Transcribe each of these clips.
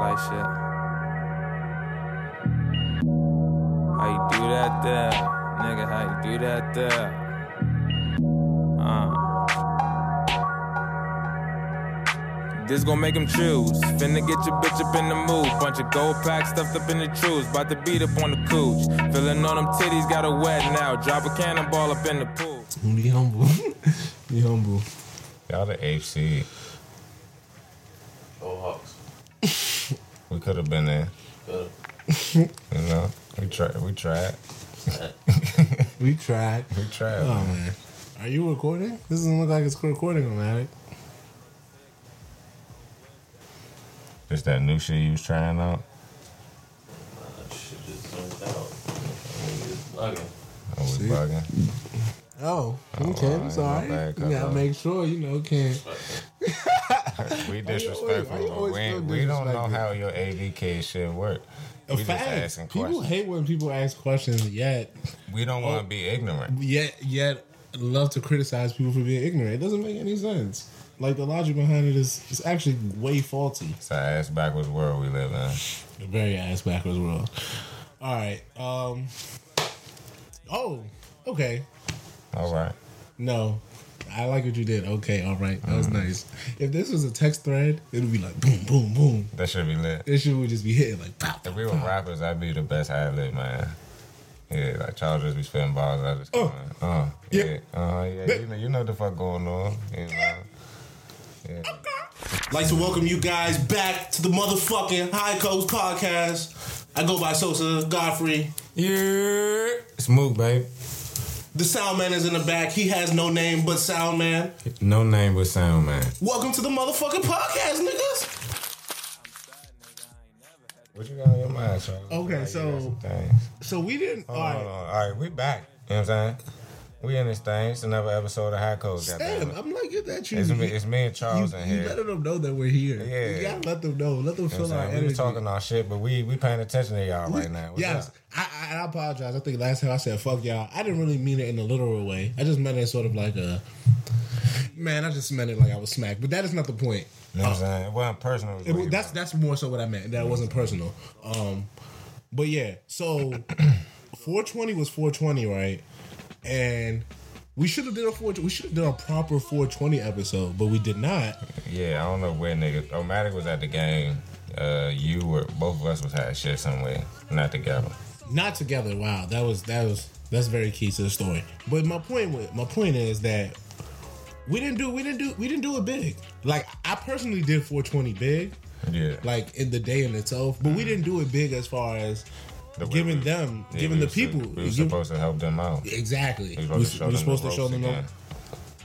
flashlight shit. How you do that there? Nigga, how you do that there? Uh. This gon' make him choose. Finna get your bitch up in the mood. Bunch of gold packs stuffed up in the trues. About to beat up on the cooch. Feeling on them titties, got a wet now. Drop a cannonball up in the pool. Be humble. Be humble. Y'all the AFC. Oh, Hawks. We could have been there. Good. You know, we tried. We tried. We tried. We tried. Oh man. man. Are you recording? This doesn't look like it's recording on Attic. Just that new shit you was trying out. That shit just zoomed out. Niggas bugging. Oh, we See? bugging. Oh, Oh, okay. alright, It's my alright. bad, You gotta make sure, you know, can't. We disrespectful. why you but always we, we don't know how your AVK shit work. We just Fact. asking People questions. hate when people ask questions, yet, We don't want to be ignorant. yet, yet, love to criticize people for being ignorant. It doesn't make any sense. Like the logic behind it is, is actually way faulty. It's an ass backwards world we live in. A very ass backwards world. All right. Um. Oh. Okay. All right. No. I like what you did. Okay. All right. That was Mm-hmm. nice. If this was a text thread, it would be like boom, boom, boom. That should be lit. This shit would just be hitting like pop. If we were rappers, I'd be the best ad lib, man. Yeah, like Charles just be spitting balls. I just Oh. come. Uh, yeah, Yeah. uh, yeah. You know, you know the fuck going on. You know. Yeah. like to welcome you guys back to the motherfucking High Coast podcast. I go by Sosa Godfrey. Yeah. It's Mook, babe. The sound man is in the back. He has no name but sound man. No name but sound, man. Welcome to the motherfucking podcast, niggas. What you got on your mind, Charles? Okay, Like, you so- got some things. So we didn't. Hold all on, right. hold on. All right, we back. You know what I'm saying? We in this thing. It's another episode of High Coast. Damn. I'm like at that you. It's me, it's me and Charles you, in you letting them know that we're here. Yeah. You gotta let them know. Let them You know feel our? We energy. was talking our shit, but we we paying attention to y'all right now. What's yes. I, I, I apologize. I think last time I said "fuck y'all," I didn't really mean it in a literal way. I just meant it sort of like a man. I just meant it like I was smacked, but that is not the point. You know what I'm saying? It wasn't personal. It was- that's that's more so what I meant. That wasn't personal. Um, but yeah, so 420 was 420, right? And we should have did a 4. We should have done a proper 420 episode, but we did not. Yeah, I don't know where niggas. Omatic was at the game. Uh, you were both of us was had shit somewhere, not together. Not together. Wow, that was that was that's very key to the story. But my point wa- my point is that we didn't do we didn't do we didn't do it big. Like I personally did 420 big, Yeah, like in the day in itself, but we didn't do it big as far as giving we- them, yeah, giving we the people. We were supposed to help them out. exactly. We We was we supposed to show supposed them to show them. again.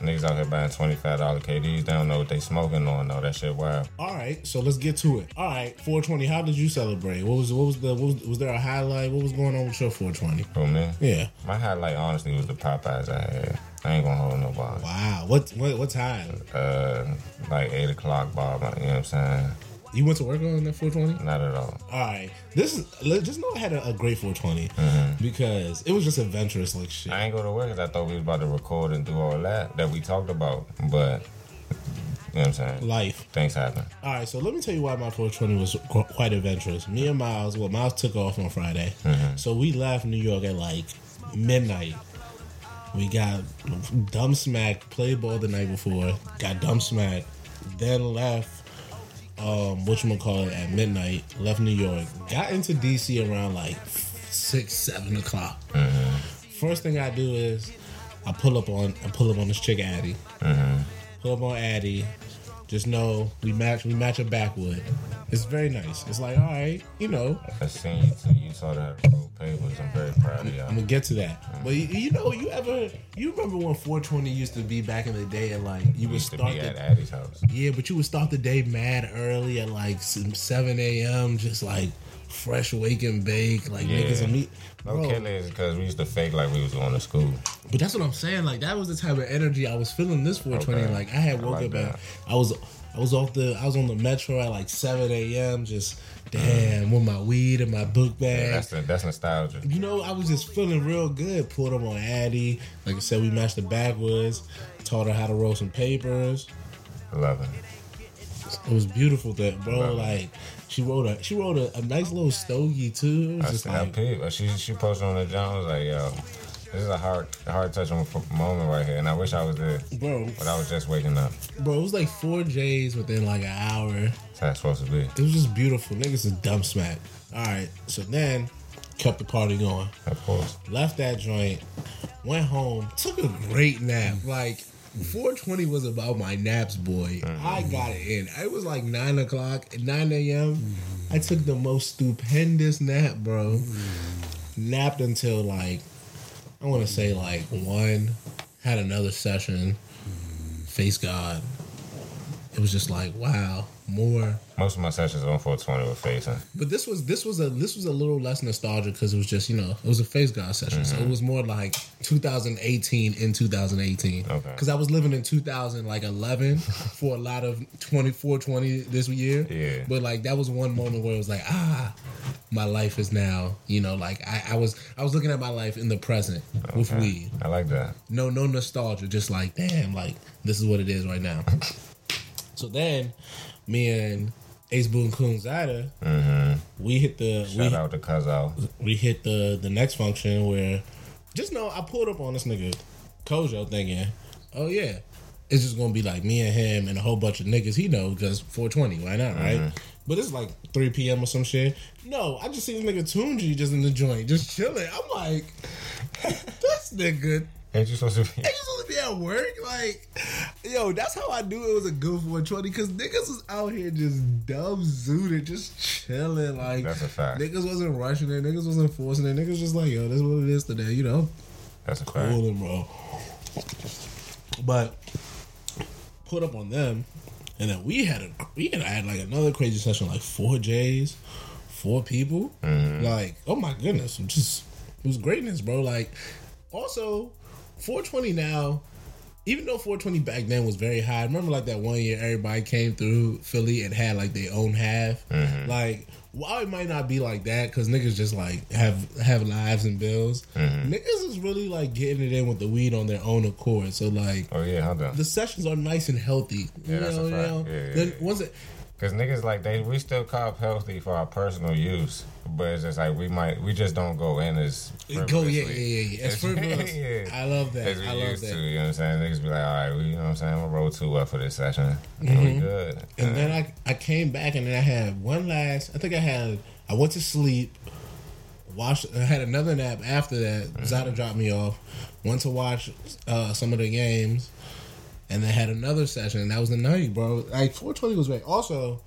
Niggas out here buying twenty five dollar KDs. They don't know what they smoking on though. That shit wild. All right, so let's get to it. All right, 420. How did you celebrate? What was what was the what was, was there a highlight? What was going on with your 420? For man, Yeah. my highlight honestly was the Popeyes I had. I ain't gonna hold no nobody. Wow. What what what time? Uh, like eight o'clock, Bob. You know what I'm saying? You went to work on that 420? Not at all. All right. This is just know I had a, a great 420 mm-hmm. because it was just adventurous like shit. I ain't go to work 'cause I thought we was about to record and do all that that we talked about, but you know what I'm saying? Life. Things happen. All right, so let me tell you why my 420 was qu- quite adventurous. Me and Miles, well, Miles took off on Friday, mm-hmm. so we left New York at like midnight. We got dumb smack, played ball the night before, got dumb smack, then left. Um, what you call it at midnight? Left New York, got into DC around like six, seven o'clock. First thing I do is I pull up on I pull up on this chick Addie. Pull up on Addie. Just know we match we match a backwood. It's very nice. It's like all right, you know. I seen you too. You saw that roll papers. I'm very proud of y'all. I'm gonna get to that. Mm-hmm. But you, you know, you ever you remember when 420 used to be back in the day and like you would used to start be at Addie's house. yeah, but you would start the day mad early at like some 7 a.m. just like fresh wake and bake like Yeah. niggas and meat. No killing is because we used to fake like we was going to school. But that's what I'm saying. Like that was the type of energy I was feeling this 420. Okay. Like I had I woke like up that. at I was I was off the I was on the metro at like 7 a.m. Just damn with my weed and my book bag. Yeah, that's the, that's nostalgia. you know, I was just feeling real good. Pulled up on Addie. Like I said, we matched the backwoods. Taught her how to roll some papers. Love it. It was beautiful that bro. Bro. Like she wrote a she wrote a, a nice little stogie too. It was I, just I like. She she posted on the John was like, yo, this is a hard hard touch on moment right here, and I wish I was there, bro, but I was just waking up. bro. It was like four J's within like an hour. That's how it's supposed to be. It was just beautiful. Niggas is a dumb smack. All right, so then kept the party going. Of course. Left that joint, went home, took a great nap. Like 420 was about my naps, boy. Mm-hmm. I got it in. It was like nine o'clock, 9 a.m. I took the most stupendous nap, bro. Mm-hmm. Napped until like I want to say like one. Had another session. Face God. It was just like wow, more. Most of my sessions on 420 were facing. But this was this was a this was a little less nostalgic because it was just you know it was a face god session, so it was more like 2018 in 2018. Okay. Because I was living in 2000 like 11 for a lot of 24 20 this year. Yeah. But like that was one moment where it was like ah, my life is now you know like I, I was I was looking at my life in the present with weed. I like that. No no nostalgia, just like damn like this is what it is right now. so then me and Ace Boone Coon Zada, mm-hmm. we hit the we, Shout out to Cuzzo. we hit the the next function where just know I pulled up on this nigga Kojo thinking, oh yeah, it's just gonna be like me and him and a whole bunch of niggas he know because 420, why not, right? Mm-hmm. But it's like 3 p.m. or some shit. No, I just see this nigga Tunji just in the joint, just chilling. I'm like, this nigga Ain't you supposed to be? I just want to be at work. Like, yo, that's how I knew it was a good 420 because niggas was out here just dumb zooted, just chilling. Like, That's a fact. Niggas wasn't rushing it. Niggas wasn't forcing it. Niggas just like, yo, this is what it is today, you know? That's a fact. Bro. But put up on them, and then we had a we had, had like another crazy session, like four J's, four people. Mm-hmm. Like, oh my goodness, it just it was greatness, bro. Like, also 420 now. Even though 420 back then was very high, I remember like that one year everybody came through Philly and had like their own half. Mm-hmm. Like, while it might not be like that, because niggas just like have have lives and bills, mm-hmm. niggas is really like getting it in with the weed on their own accord. So like, Oh yeah, hold on. the sessions are nice and healthy. Yeah, that's a fact. Yeah, yeah, then yeah. once it, Cause niggas like they, we still cop healthy for our personal use, but it's just like we might, we just don't go in as go, yeah, yeah, yeah, yeah. It's frivolous. Yeah. I love that. as we I love used that. to. You know what I'm saying? Niggas be like, all right, we, you know what I'm saying? I'm gonna roll two up for this session. And we good. Mm-hmm. And then I I came back and then I had one last. I think I had. I went to sleep. Watched. I had another nap after that. Zada dropped me off. Went to watch uh, some of the games, and then had another session. And that was the night, bro. Like 420 was great. Also,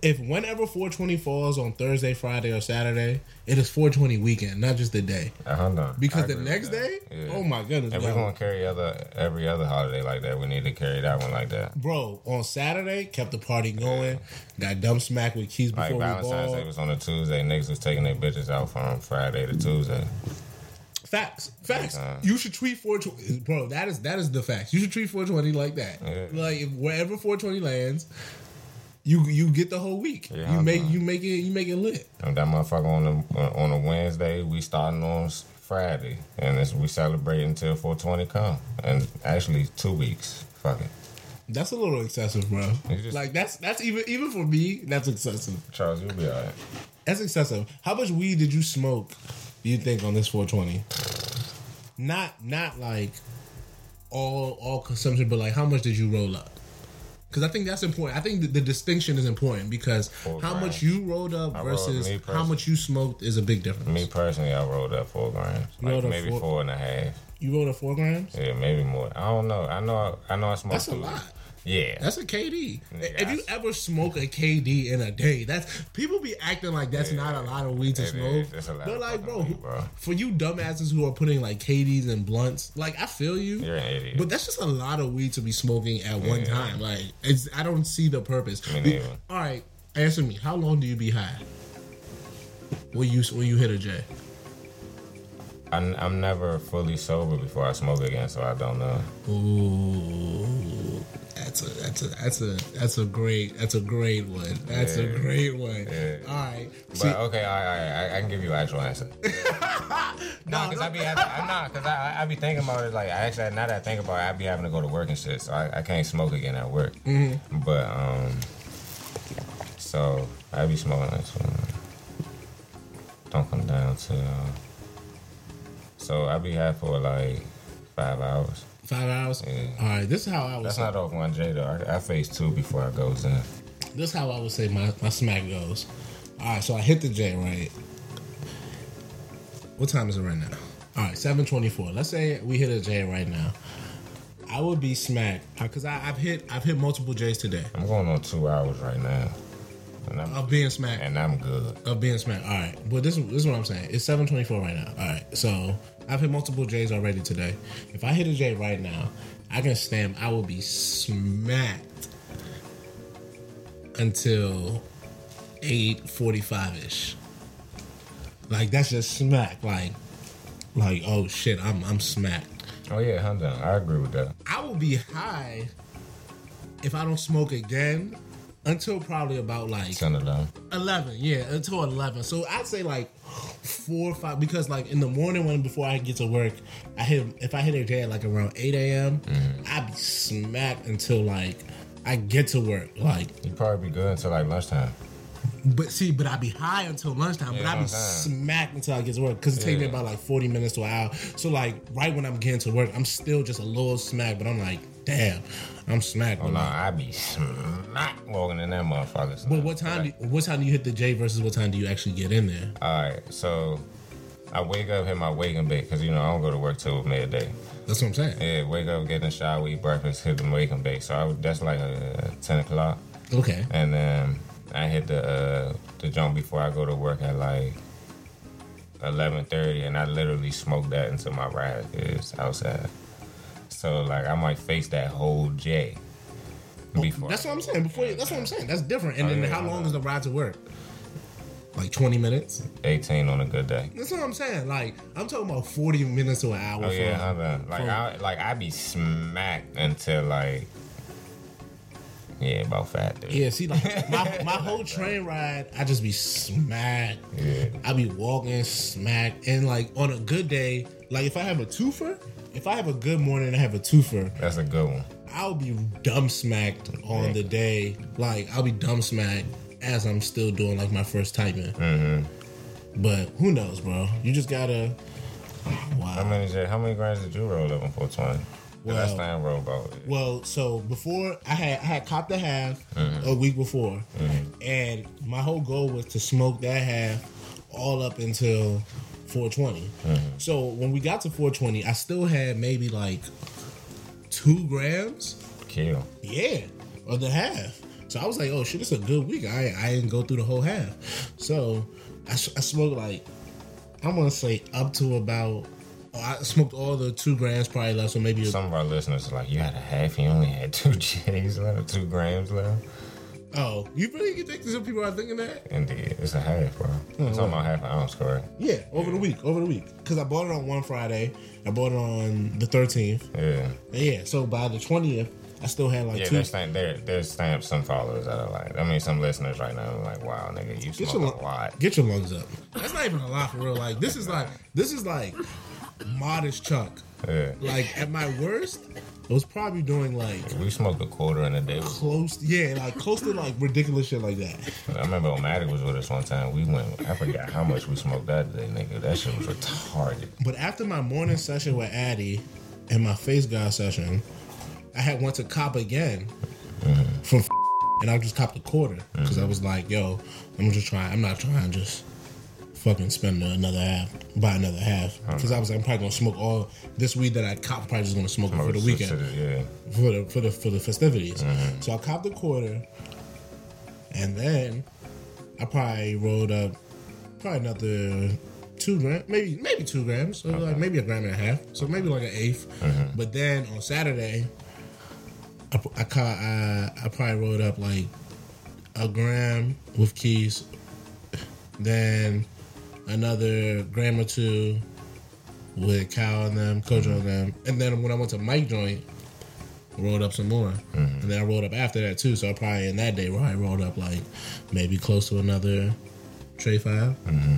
if whenever 420 falls on Thursday, Friday, or Saturday, it is 420 weekend, not just the day. Uh, hold on. Because I the next day. Yeah. oh my goodness, If we're gonna carry other every other holiday like that, we need to carry that one like that. bro, on Saturday kept the party going. Got dumb smack with keys Like before we Valentine's Day ball. was on a Tuesday, niggas was taking their bitches out from Friday to Tuesday. Facts, facts. Uh. you should treat 420, bro. That is that is the facts. You should treat 420 like that. Yeah. Like if wherever 420 lands, you you get the whole week. Yeah, you I'm make done. you make it you make it lit. And that motherfucker on a on a Wednesday, we starting on Friday, and it's, we celebrate until 420 come, and actually two weeks. Fuck it, That's a little excessive, bro. Just- like that's that's even even for me, that's excessive. Charles, you'll be alright. That's excessive. How much weed did you smoke? Do you think on this 420? Not not like all all consumption, but like how much did you roll up? Because I think that's important. I think the, the distinction is important because Four how much you rolled up I versus me how much you smoked is a big difference. Me personally, I rolled up four grams, You like maybe four- four and a half. You rolled up four grams. Yeah, maybe more. I don't know. I know. I know. I smoked. That's a lot. Yeah, That's a KD. Nigga, if you ever smoke a KD in a day, that's people be acting like that's Yeah. not a lot of weed to smoke. is. But like, bro, weed, bro. for you dumbasses who are putting like KDs and blunts, like I feel you. you're an idiot. But that's just a lot of weed to be smoking at one time. Like it's I don't see the purpose. All right, answer me. How long do you be high? When you when you hit a J? I'm, I'm never fully sober before I smoke again, so I don't know. Ooh, that's a that's a that's a that's a great that's a great one. That's a great one. Yeah. All right. But See, okay, I, I I- I can give you an actual answer. Nah, cause I be having, I'm not, cause I, I be thinking about it. Like, I actually, now that I think about it, I be having to go to work and shit, so I, I can't smoke again at work. Mm-hmm. But um, so I be smoking this one. don't come down to. Uh, so I be high for like five hours. Five hours. Yeah. All right. This is how I was. That's not off one J though. I, I face two before I goes in. This is how I would say my, my smack goes. All right, so I hit the J right. What time is it right now? All right, seven twenty four. Let's say we hit a J right now. I would be smacked uh, because I've hit I've hit multiple J's today I'm going on two hours right now, and I'm of being smacked and I'm good. of being smacked. All right, but this this is what I'm saying. It's seven twenty four right now. All right, so I've hit multiple J's already today. If I hit a J right now, I can stand. I will be smacked until eight forty five ish. Like that's just smack. Like, like oh shit, I'm I'm smacked. Oh yeah, Honda. I agree with that. I will be high if I don't smoke again until probably about like Send it down. 11 yeah until 11 so i'd say like four or five because like in the morning when before i get to work i hit if i hit a j at like around 8 a.m mm-hmm. i'd be smacked until like i get to work like you'd probably be good until like lunchtime. but see but i'd be high until lunchtime but i'd be smacked until i get to work because it takes me about like 40 minutes to an hour. So like right when i'm getting to work i'm still just a little smacked but i'm like damn i'm smacked Oh no, I be smack walking in that motherfucker. but what time do you, what time do you hit the j versus what time do you actually get in there All right, so I wake up, hit my waking and bake because you know I don't go to work till midday. that's what i'm saying Yeah, wake up, get in the shower, eat breakfast, hit the and bake. So I that's like uh, ten o'clock, okay and then I hit the uh, the jump before I go to work at like eleven thirty, and I literally smoke that until my ride is outside. So like I might face that whole J before. That's what I'm saying. Before you, that's what I'm saying. That's different. And Oh, then yeah, how long know. is the ride to work? Like 20 minutes. eighteen on a good day. That's what I'm saying. Like I'm talking about 40 minutes to an hour. Oh yeah. Like I like I be smacked until like yeah, about fat dude. yeah. See, like my my whole train ride, I just be smacked. Yeah. I be walking smacked, and like on a good day, like if I have a twofer, if I have a good morning, and I have a twofer. That's a good one. I'll be dumb smacked on the day. Like I'll be dumb smacked as I'm still doing like my first typing. Mm-hmm. But who knows, bro? You just gotta. Wow. How many how many grams did you roll up on 420? Well- Well, that's time roll about. Well, so before I had I had copped a half Mm-hmm. a week before, and my whole goal was to smoke that half all up until 420. Mm-hmm. So when we got to 420, I still had maybe like two grams. Kill. Yeah, or the half. So I was like, oh shit, it's a good week. I I didn't go through the whole half. So I, I smoked like I'm gonna say up to about. oh, I smoked all the two grams, probably left. So maybe a- Some of our listeners are like, you had a half, you only had two J's left, two grams left. Oh, you really think some people are thinking that? Indeed, it's a half, bro. Oh, I'm talking about half an ounce, correct? Yeah, over the week, over the week. Because I bought it on one Friday, I bought it on the 13th. Yeah. Yeah, so by the 20th, I still had like Yeah, two. there's stamp, there, there's stamped some followers that are like, I mean, some listeners right now are like, wow, nigga, you Get smoke your, a lot. get your lungs up. That's not even a lot for real. Like this is like this is like modest chunk. Yeah. Like at my worst, I was probably doing like We smoked a quarter in a day. close, yeah, like close to like ridiculous shit like that. I remember Omatic was with us one time. We went, I forgot how much we smoked that day, nigga. That shit was retarded. But after my morning session with Addy and my face guy session, I had went to cop again mm-hmm. from and I just copped a quarter because I mm-hmm. was like, yo, I'm just trying. I'm not trying just fucking spend another half, buy another half because I was like, I'm probably gonna smoke all this weed that I copped. Probably just gonna smoke it for the weekend Yeah. for the for the for the festivities. So I copped a quarter, and then I probably rolled up probably another two grams, maybe maybe two grams, so like maybe a gram and a half. So maybe like an 8th But then on Saturday, I I, ca- I I probably rolled up like a gram with keys, then another gram or two with Cal and them, Kojo and them, and then when I went to Mike joint, rolled up some more, mm-hmm. and then I rolled up after that too. So I probably in that day, where I rolled up like maybe close to another tray 5 mm-hmm.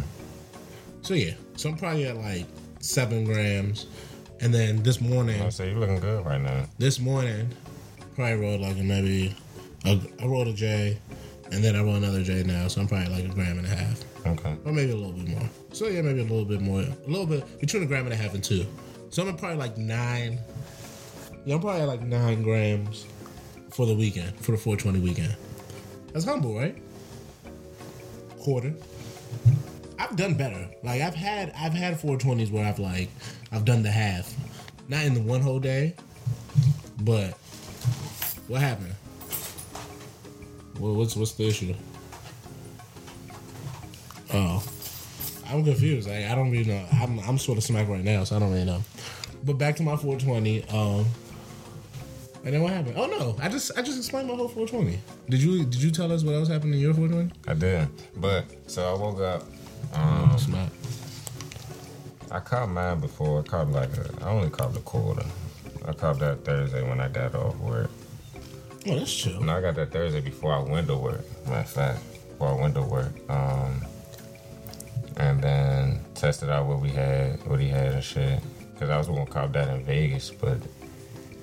So yeah, So I'm probably at like seven grams. And then this morning, I say you're looking good right now. this morning, probably rolled like maybe, a, I rolled a J, and then I rolled another J now. So I'm probably like a gram and a half, Okay. or maybe a little bit more. So yeah, maybe a little bit more, a little bit between a gram and a half and two. So I'm probably like nine. Yeah, I'm probably like nine grams for the weekend, for the 420 weekend. That's humble, right? Quarter. I've done better. Like I've had I've had 420s where I've like I've done the half. Not in the one whole day, but what happened? Well, what's what's the issue? Oh, I'm confused. Like, I don't really know. I'm I'm sort of smack right now, so I don't really know. But back to my 420. Um, and then what happened? Oh no, I just I just explained my whole 420. Did you did you tell us what else happened in your 420? I did. But so I woke up. Um, It's not. I caught mine before. I caught like a, I only caught a quarter. I caught that Thursday when I got off work. Oh, that's true. No, I got that Thursday before I went to work. Matter of fact, before I went to work. Um, and then tested out what we had, what he had and shit. Cause I was gonna cop that in Vegas, but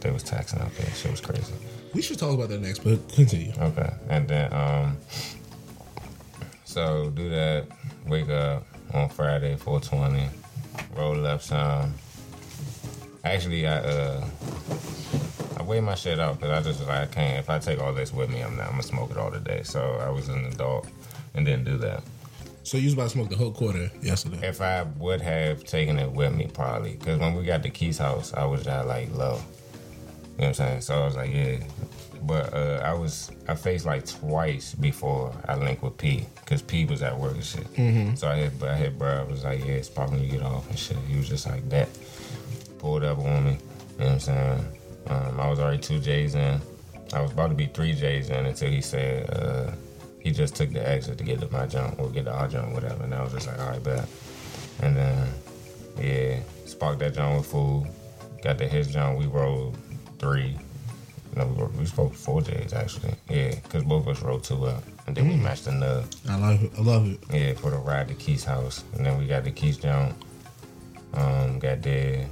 they was taxing out there. Shit was crazy. We should talk about that next, but continue. Okay. And then um so do that, wake up on Friday, four twenty, roll left some. Actually I uh I weighed my shit out because I just like I can't if I take all this with me I'm not I'm gonna smoke it all today. So I was an adult and didn't do that. So you was about to smoke the whole quarter yesterday. If I would have taken it with me, probably, because when we got to Keith's house, I was just like low. You know what I'm saying? So I was like, yeah. But uh, I was I faced like twice before I linked with P, because P was at work and shit. So I had, but I had bro, I was like, yeah, it's probably you get off and shit. He was just like that, pulled up on me. You know what I'm saying? Um, I was already two J's in. I was about to be three J's in until he said uh, he just took the exit to get to my jump or get to our jump, whatever. And I was just like, all right, bet. And then, yeah, sparked that jump with food. Got to his jump. We rolled three. No, we, rolled, we spoke four J's actually. Yeah, because both of us rolled two up. And then we matched the nub. I like it. I love it. Yeah, for the ride to Keith's house. And then we got the Keith's jump. Um, got there.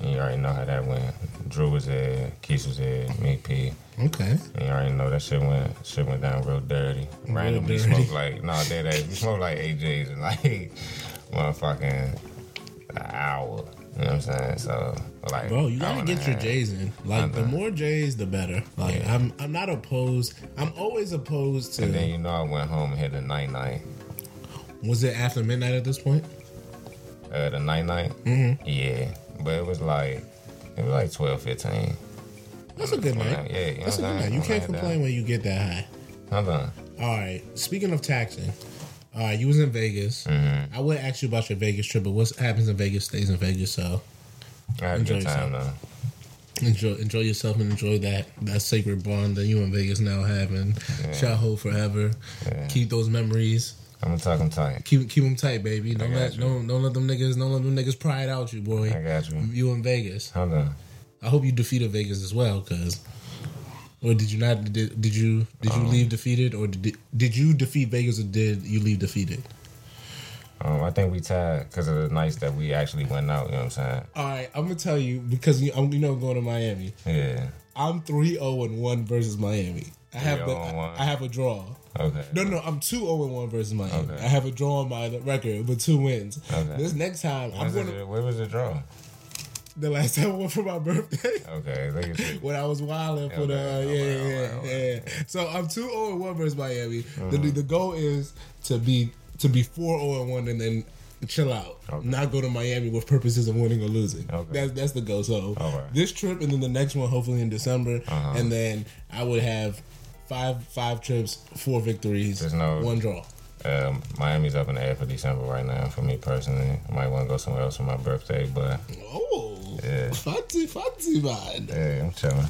And you already know how that went. Drew was there, Keith was there, me, P. Okay. And you already know that shit went shit went down real dirty. Real Randomly dirty. smoked like no dead ass. We smoked like AJ's in like motherfucking an hour. You know what I'm saying? So like Bro, you gotta get your. J's in. Like the more J's, the better. Like I'm, I'm not opposed. I'm always opposed to. And then you know I went home and hit a night night. Was it after midnight at this point? Uh the night night? Mm-hmm. Yeah. But it was like it was like 12, 15. That's a good night. yeah, you know That's a good night. You can't complain when you get that high. Hold on. All right. Speaking of taxing, all right, you was in Vegas. Mm-hmm. I would ask you about your Vegas trip, but what happens in Vegas stays in Vegas. So I had a Enjoy good time though. enjoy, enjoy yourself and enjoy that that sacred bond that you and Vegas now have, and shall hold forever. Yeah. Keep those memories. I'm gonna talk them tight. Keep keep them tight, baby. Don't let you. don't don't let them niggas don't let them niggas pry it out you, boy. I got you. You in Vegas. Hold on. I hope you defeated Vegas as well, cause. Or did you not? Did, did you did Um, you leave defeated, or did did you defeat Vegas, or did you leave defeated? Um, I think we tied because of the nights that we actually went out. You know what I'm saying? All right, I'm gonna tell you because you, I'm, you know I'm going to Miami. Yeah. I'm 3-0 and one versus Miami. I have the, 3-0 and one. I have a draw. Okay. No, no, I'm 2-0 and one versus Miami. Okay. I have a draw on my record, but two wins. Okay. This next time, I'm going the- to where was the draw? the last time I went for my birthday. Okay, when I was wilding for the uh, yeah, yeah, yeah, yeah. So I'm two zero and one versus Miami. The Uh-huh. the goal is to be to be four zero and one and then chill out, Okay. not go to Miami with purposes of winning or losing. Okay. That's that's the goal. So this trip and then the next one hopefully in December, Uh-huh. and then I would have five five trips, four victories, There's no- one draw. Um, Miami's up in the air for December right now. For me personally, I might want to go somewhere else for my birthday, but Oh, Yeah. fancy, fancy man. yeah, I'm chilling.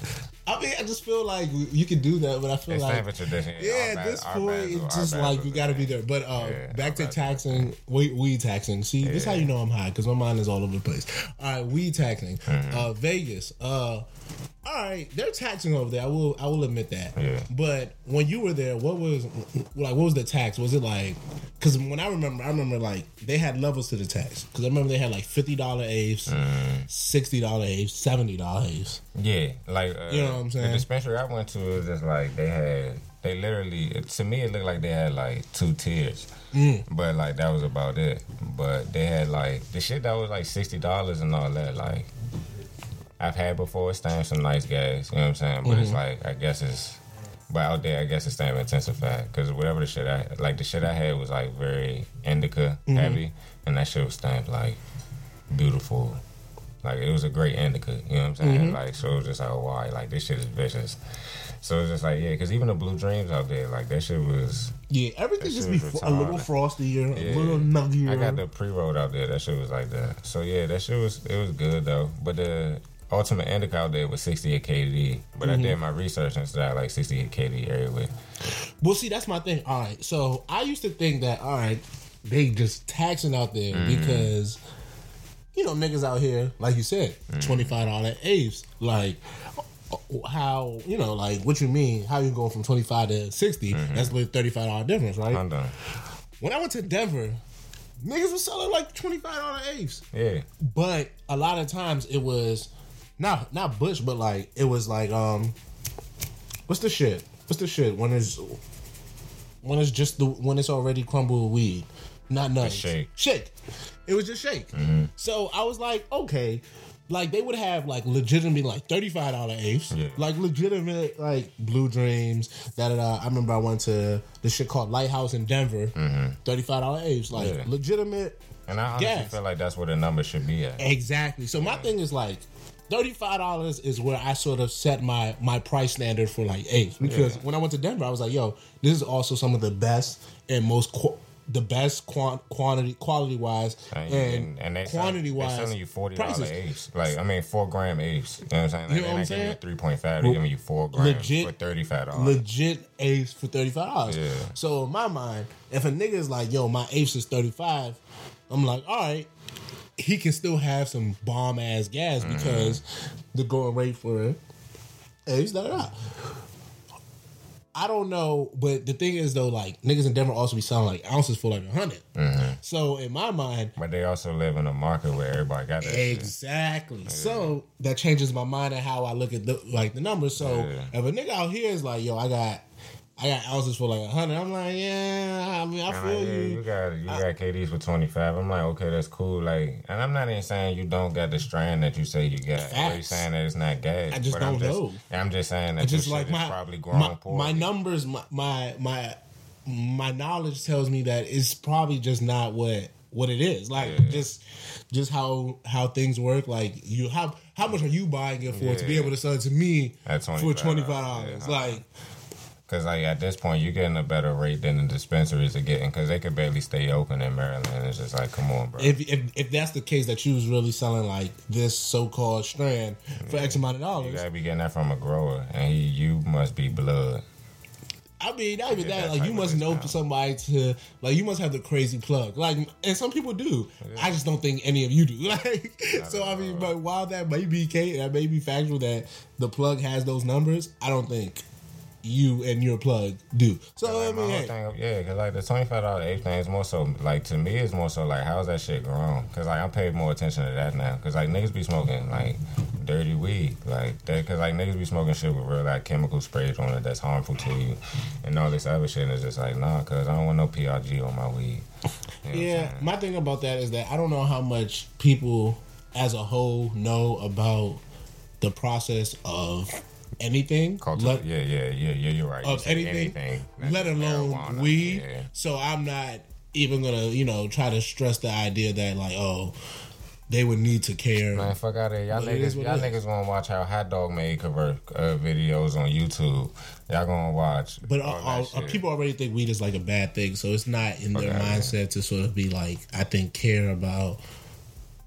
I mean, I just feel like you can do that, but I feel It's like for tradition. Yeah, Our at this point, it's just like you got to be there. But uh, Yeah, back to taxing, weed, weed taxing. See, this how you know I'm high because my mind is all over the place. All right, weed taxing. Mm-hmm. Uh, Vegas. Uh, all all right, they're taxing over there. I will, I will admit that. Yeah. But when you were there, what was like? What was the tax? Was it like? Because when I remember, I remember like they had levels to the tax. Because I remember they had like fifty dollar apes, Mm. sixty dollar apes, seventy dollar apes. Yeah, like uh, You know what I'm saying? The dispensary I went to was just like they had. They literally, to me, it looked like they had like two tiers, Mm. but like that was about it. But they had like the shit that was like sixty dollars and all that. Like I've had before. It's staying some nice gas. You know what I'm saying? But it's Mm-hmm. like I guess it's. But out there, I guess it's staying intensified because whatever the shit I like, the shit I had was like very indica Mm-hmm. heavy, and that shit was stamped like beautiful. Like it was a great indica, you know what I'm saying? Mm-hmm. Like so, it was just like, oh, why? Like this shit is vicious. So it's just like, yeah, because even the blue dreams out there, like that shit was. Yeah, everything just be fr- a little frostier, Yeah. a little nuggier. I got the pre rolled out there. That shit was like that. So yeah, that shit was it was good though. But the ultimate indica out there was 68 KD. But Mm-hmm. I did my research and stuff like 68 KD everywhere. Well, see, that's my thing. All right, so I used to think that all right, they just taxing out there Mm-hmm. because you know niggas out here, like you said, Mm-hmm. twenty five dollar apes. Like how you know, like what you mean? How you going from twenty five to 60 Mm-hmm. That's like thirty five dollar difference, right? I'm done. when I went to Denver, niggas was selling like twenty five dollar apes, Yeah. but a lot of times it was not not Bush, but like it was like um, what's the shit? What's the shit when it's when it's just the when it's already crumbled weed, not nuts. shake. Shake. It was just shake. Mm-hmm. So I was like, okay. Like they would have like legitimately like thirty five dollar apes, Yeah. like legitimate like Blue Dreams. Da. I remember I went to this shit called Lighthouse in Denver. Mm-hmm. five dollar apes, like Yeah. legitimate And I honestly Gas. feel like that's where the number should be at. Exactly. So my thing is like thirty-five dollars is where I sort of set my my price standard for like apes because Yeah. when I went to Denver, I was like, "Yo, this is also some of the best and most qu- the best quan- quantity quality wise And, and, and they quantity sell, wise They're selling you forty dollar prices. apes. Like I mean, four gram apes. You know what I'm saying? Like, You know what I'm saying? you three point five. They're giving you four grams Legit- for thirty five dollars. legit apes for thirty five dollars. Yeah. So in my mind, if a nigga is like, "Yo, my apes is thirty five, I'm like, all right. He can still have some bomb ass gas Mm-hmm. because the going rate for apes, da da. I don't know, but the thing is though, like niggas in Denver also be selling like ounces for like a 100 Mm-hmm. So in my mind, But they also live in a market where everybody got that. shit. Exactly. So that changes my mind and how I look at the like the numbers. So Yeah. if a nigga out here is like, yo, I got I got ounces for like a hundred, I'm like, yeah, I mean, I feel like, yeah, you you. got you got KDs for twenty five. I'm like, okay, that's cool. Like, and I'm not even saying you don't got the strand that you say you got. Or you saying that it's not gas. I just but I'm don't know. I'm just saying that just like my probably grown my, poorly. my numbers, my my my my knowledge tells me that it's probably just not what what it is. Like Yeah. just just how how things work. Like you how how much are you buying it for to be able to sell it to me At for $25, twenty five dollars? yeah. Like Because like at this point, you're getting a better rate than the dispensaries are getting because they could barely stay open in Maryland. It's just like, come on, bro. if, if if that's the case that you was really selling like this so called strand for X amount of dollars, you gotta be getting that from a grower, and he, you must be blood. I mean, not even Get that. Like you must know somebody to like you must have the crazy plug. Like, and some people do. I just don't think any of you do. Like, so I mean, but while that may be Kate, that may be factual that the plug has those numbers. I don't think you and your plug do. So I Like, my mean, hey, thing, yeah, because like the twenty five dollar eighth thing is more so like to me it's more so like how's that shit grown? Because like I'm paying more attention to that now. Because like niggas be smoking like dirty weed, like that. Because like niggas be smoking shit with real like chemical sprays on it that's harmful to you, and all this other shit. And it's just like nah, because I don't want no PRG on my weed. You know Yeah, my thing about that is that I don't know how much people as a whole know about the process of anything. Culture, let, yeah, yeah, yeah, yeah. You're right. You of said anything, that's let alone marijuana. weed. Yeah. So I'm not even gonna, you know, try to stress the idea that like, oh, they would need to care. Man, fuck out of here. Y'all But niggas, y'all niggas gonna watch how Hot Dog made convert uh, videos on YouTube. Y'all gonna watch. But all people already think weed is like a bad thing, so it's not in their mindset to sort of be like, I think, care about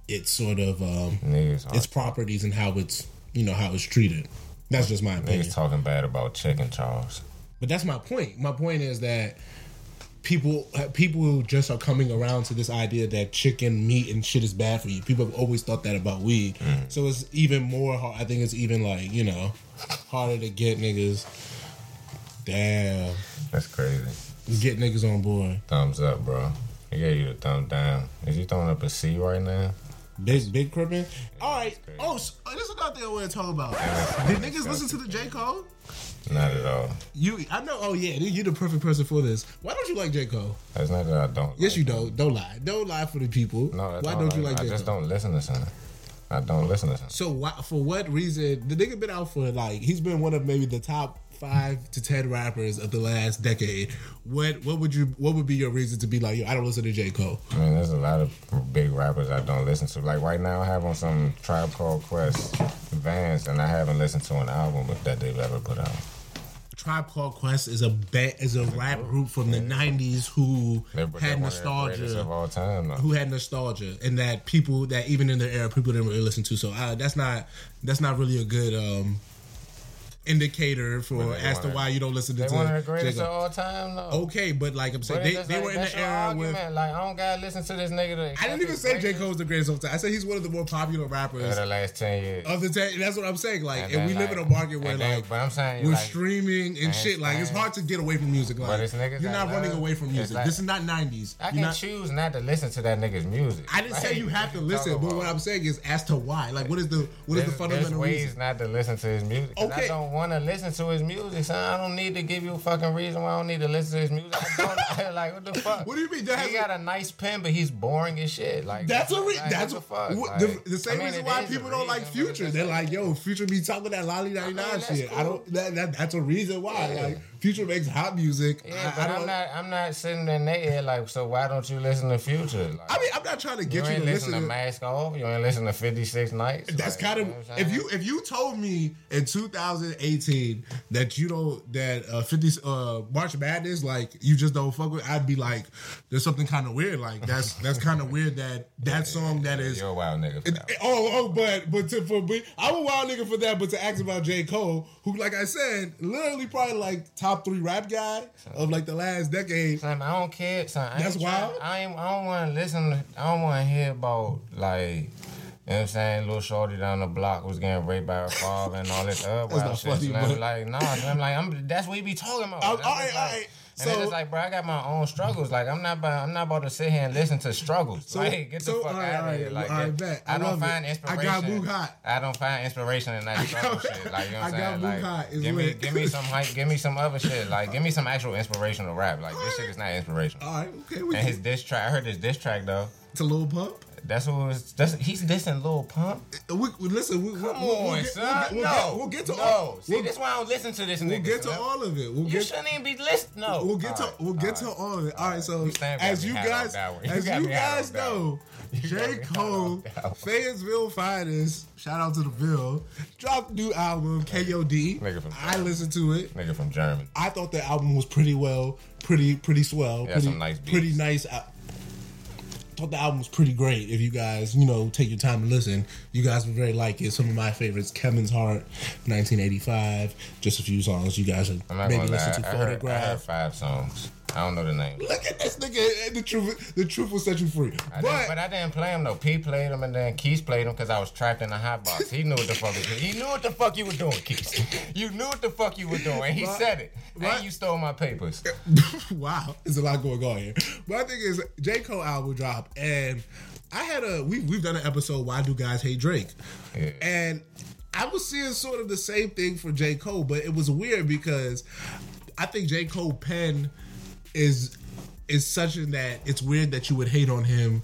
its sort of um, niggas, its properties and how it's, you know, how it's treated. That's just my opinion. niggas talking bad about chicken Charles. But that's my point. My point is that people people who just are coming around to this idea that chicken meat and shit is bad for you. People have always thought that about weed. Mm. So it's even more hard. I think it's even like you know harder to get niggas. Damn, That's crazy. get niggas on board. Thumbs up, bro. He gave you the thumb down. Is he throwing up a C right now? Big big crippin'. All right. Oh, so, uh, this is another thing I want to talk about. Did niggas listen to the J Cole? Not at all. You, I know. Oh yeah, you're the perfect person for this. Why don't you like J Cole? That's not that I don't. Yes, like you don't. Don't lie. Don't lie for the people. No, Why don't you like I J just Cole? don't listen to something. I don't listen to something. So why, for what reason? The nigga been out for like he's been one of maybe the top five to ten rappers of the last decade. What what would you what would be your reason to be like yo? I don't listen to J Cole. I mean, there's a lot of big rappers I don't listen to. Like right now, I have on some Tribe Called Quest Vans, and I haven't listened to an album that they've ever put out. Tribe Called Quest is a ba- is a rap group from the '90s who had they're one of the greatest nostalgia. of all time. Though. who had nostalgia and that people that even in their era people didn't really listen to. So uh, that's not that's not really a good um, indicator for as to why you don't listen to. They to one of the greatest of all time, though. Okay, but like I'm saying, they, they like, were in the era argument. with. Like I don't gotta listen to this nigga. I didn't even say J Cole's the greatest of all time. I said he's one of the more popular rappers of the last ten years. of the time. That's what I'm saying. Like, and, And we then, live in a market where then- like but I'm saying, we're like- streaming and shit. Like, it's hard to get away from music. Like, But it's niggas you're not running away from music. like- this is not '90s. I can choose not to listen to that nigga's music. I didn't say you have to listen, but what? I'm saying is as to why. Like, what is the what is the fundamental ways reason? not to listen to his music? Okay. I want to listen to his music, son. I don't need to give you a fucking reason why I don't need to listen to his music. I like what the fuck. What do you mean? That he got a nice pen, but he's boring as shit. Like That's a re- like, that's what the fuck. Like, the, the same I mean, reason why a people don't like reason, Future. They're like- "Yo, Future be talking that lolly ninety nine that's shit." I don't. That, that that's a reason why. Yeah. Like Future makes hot music. Yeah, I, I. I'm not. I'm not sitting in their ear like. So why don't you listen to Future? Like, I mean, I'm not trying to get you, ain't to listen to to. Mask Off. You ain't listen to Fifty Six Nights. That's kind of know what I'm if you if you told me in 2018 that you don't that uh 50 uh March Madness like you just don't fuck with I'd be like there's something kind of weird like that's that's kind of weird that that song that is You're a wild nigga. For that. Oh, oh, but but to, for me, I'm a wild nigga for that. But to ask about J Cole, who, like I said, literally probably like top three rap guy of like the last decade. Son, I don't care. Son, I That's ain't trying- wild. I ain't. I don't want to listen. I don't want to hear about like. You know what I'm saying? Little shorty down the block was getting raped by her father and all this other wild shit. funny, So I'm like, nah, I'm like, I'm, that's what he be talking about. All right, all right. And So- it's just like, bro, I got my own struggles. Like, I'm not, about, I'm not about to sit here and listen to struggles. So- like, get the so, fuck all right, out all of here. Like, all right, that-. I I, don't find it. I got Boog hot. I don't find inspiration in that struggle shit. Like, you know what I'm saying? Like, hot. Give me, give me some hype. Give me some other shit. Like, give me some actual inspirational rap. Like, this shit is not inspirational. All right, okay, we And his diss track, I heard his diss track though. it's a little pump. That's what was. That's he's dissing Lil Pump. We, we- listen, we, Come we'll, we'll on, get, son. We'll, no, we'll, get, we'll get to no. all. See, we'll, this why I don't listen to this we'll nigga. get to son. all of it. We'll You get. shouldn't even be listening. No, We'll get to All right, we'll get all to all of it. All right, so as you guys that one. You as you guys know, one. You got J. me hat on Cole. Fayetteville Finest, shout out to the Ville, dropped new album, KOD. Nigga from I listened to it. Nigga from Germany. I thought the album was pretty well, pretty pretty swell, Yeah, pretty some nice beats. pretty nice. Thought the album was pretty great. If you guys, you know, take your time to listen, you guys would very like it. Some of my favorites: Kevin's Heart, 1985. Just a few songs you guys should maybe lie. listen to. I heard, I heard Photograph. five songs. I don't know the name. Look at this nigga. The truth, the truth will set you free. I but but I didn't play him though. P played him and then Keith played him because I was trapped in the hot box. He knew what the fuck he, he knew what the fuck you were doing, Keith. You knew what the fuck you were doing. And he said it. Right. And you stole my papers. wow, there's a lot going on here. My thing is, J Cole album drop and I had a we we've done an episode. Why do guys hate Drake? Yeah. And I was seeing sort of the same thing for J Cole, but it was weird because I think J Cole pen is is such that it's weird that you would hate on him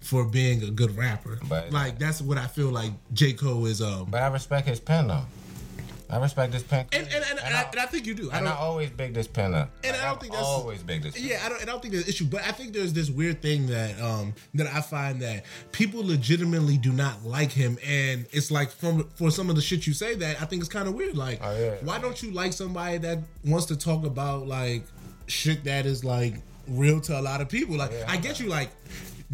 for being a good rapper. But- like that's what I feel like J Cole is. Um, But I respect his pen though. I respect his pen. and and, and, and, I, and I think you do. I and I always big this pen up. And Like, I don't think that's- always big this. Pen. Yeah, I don't. I don't think there's an issue, but I think there's this weird thing that um that I find that people legitimately do not like him, and it's like from for some of the shit you say that I think it's kind of weird. Like, Oh, yeah. why don't you like somebody that wants to talk about like shit that is like real to a lot of people? Like, yeah. I get you like.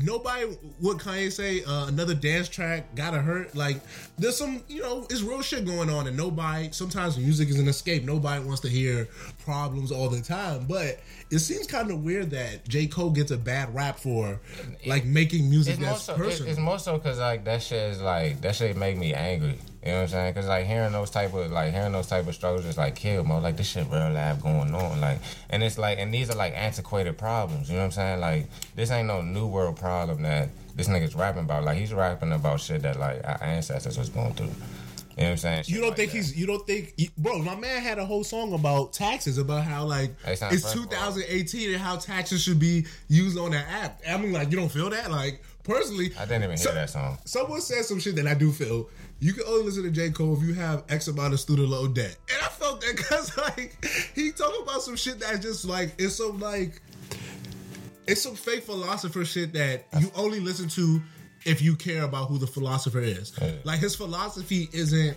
nobody what Kanye say uh, another dance track gotta hurt. Like there's some you know it's real shit going on, and nobody sometimes music is an escape. Nobody wants to hear problems all the time, but it seems kind of weird that J Cole gets a bad rap for like making music It's more that's so. Personal. it's more so because like that shit is like that shit make me angry. You know what I'm saying? Because like hearing those type of like hearing those type of struggles just like kill me. Like this shit real life going on. Like and it's like and these are like antiquated problems. You know what I'm saying? Like this ain't no new world problem that this nigga's rapping about. Like he's rapping about shit that like our ancestors was going through. You know what I'm saying? Shit You don't like think that. he's? You don't think, bro? My man had a whole song about taxes, about how like It's not it's personal. 2018 and how taxes should be used on that app. I mean, like you don't feel that? Like personally, I didn't even hear that song. someone said some shit that I do feel. You can only listen to J Cole if you have X amount of student loan debt, and I felt that because like he talking about some shit that's just like it's so like it's some fake philosopher shit that you only listen to if you care about who the philosopher is. Yeah. Like his philosophy isn't,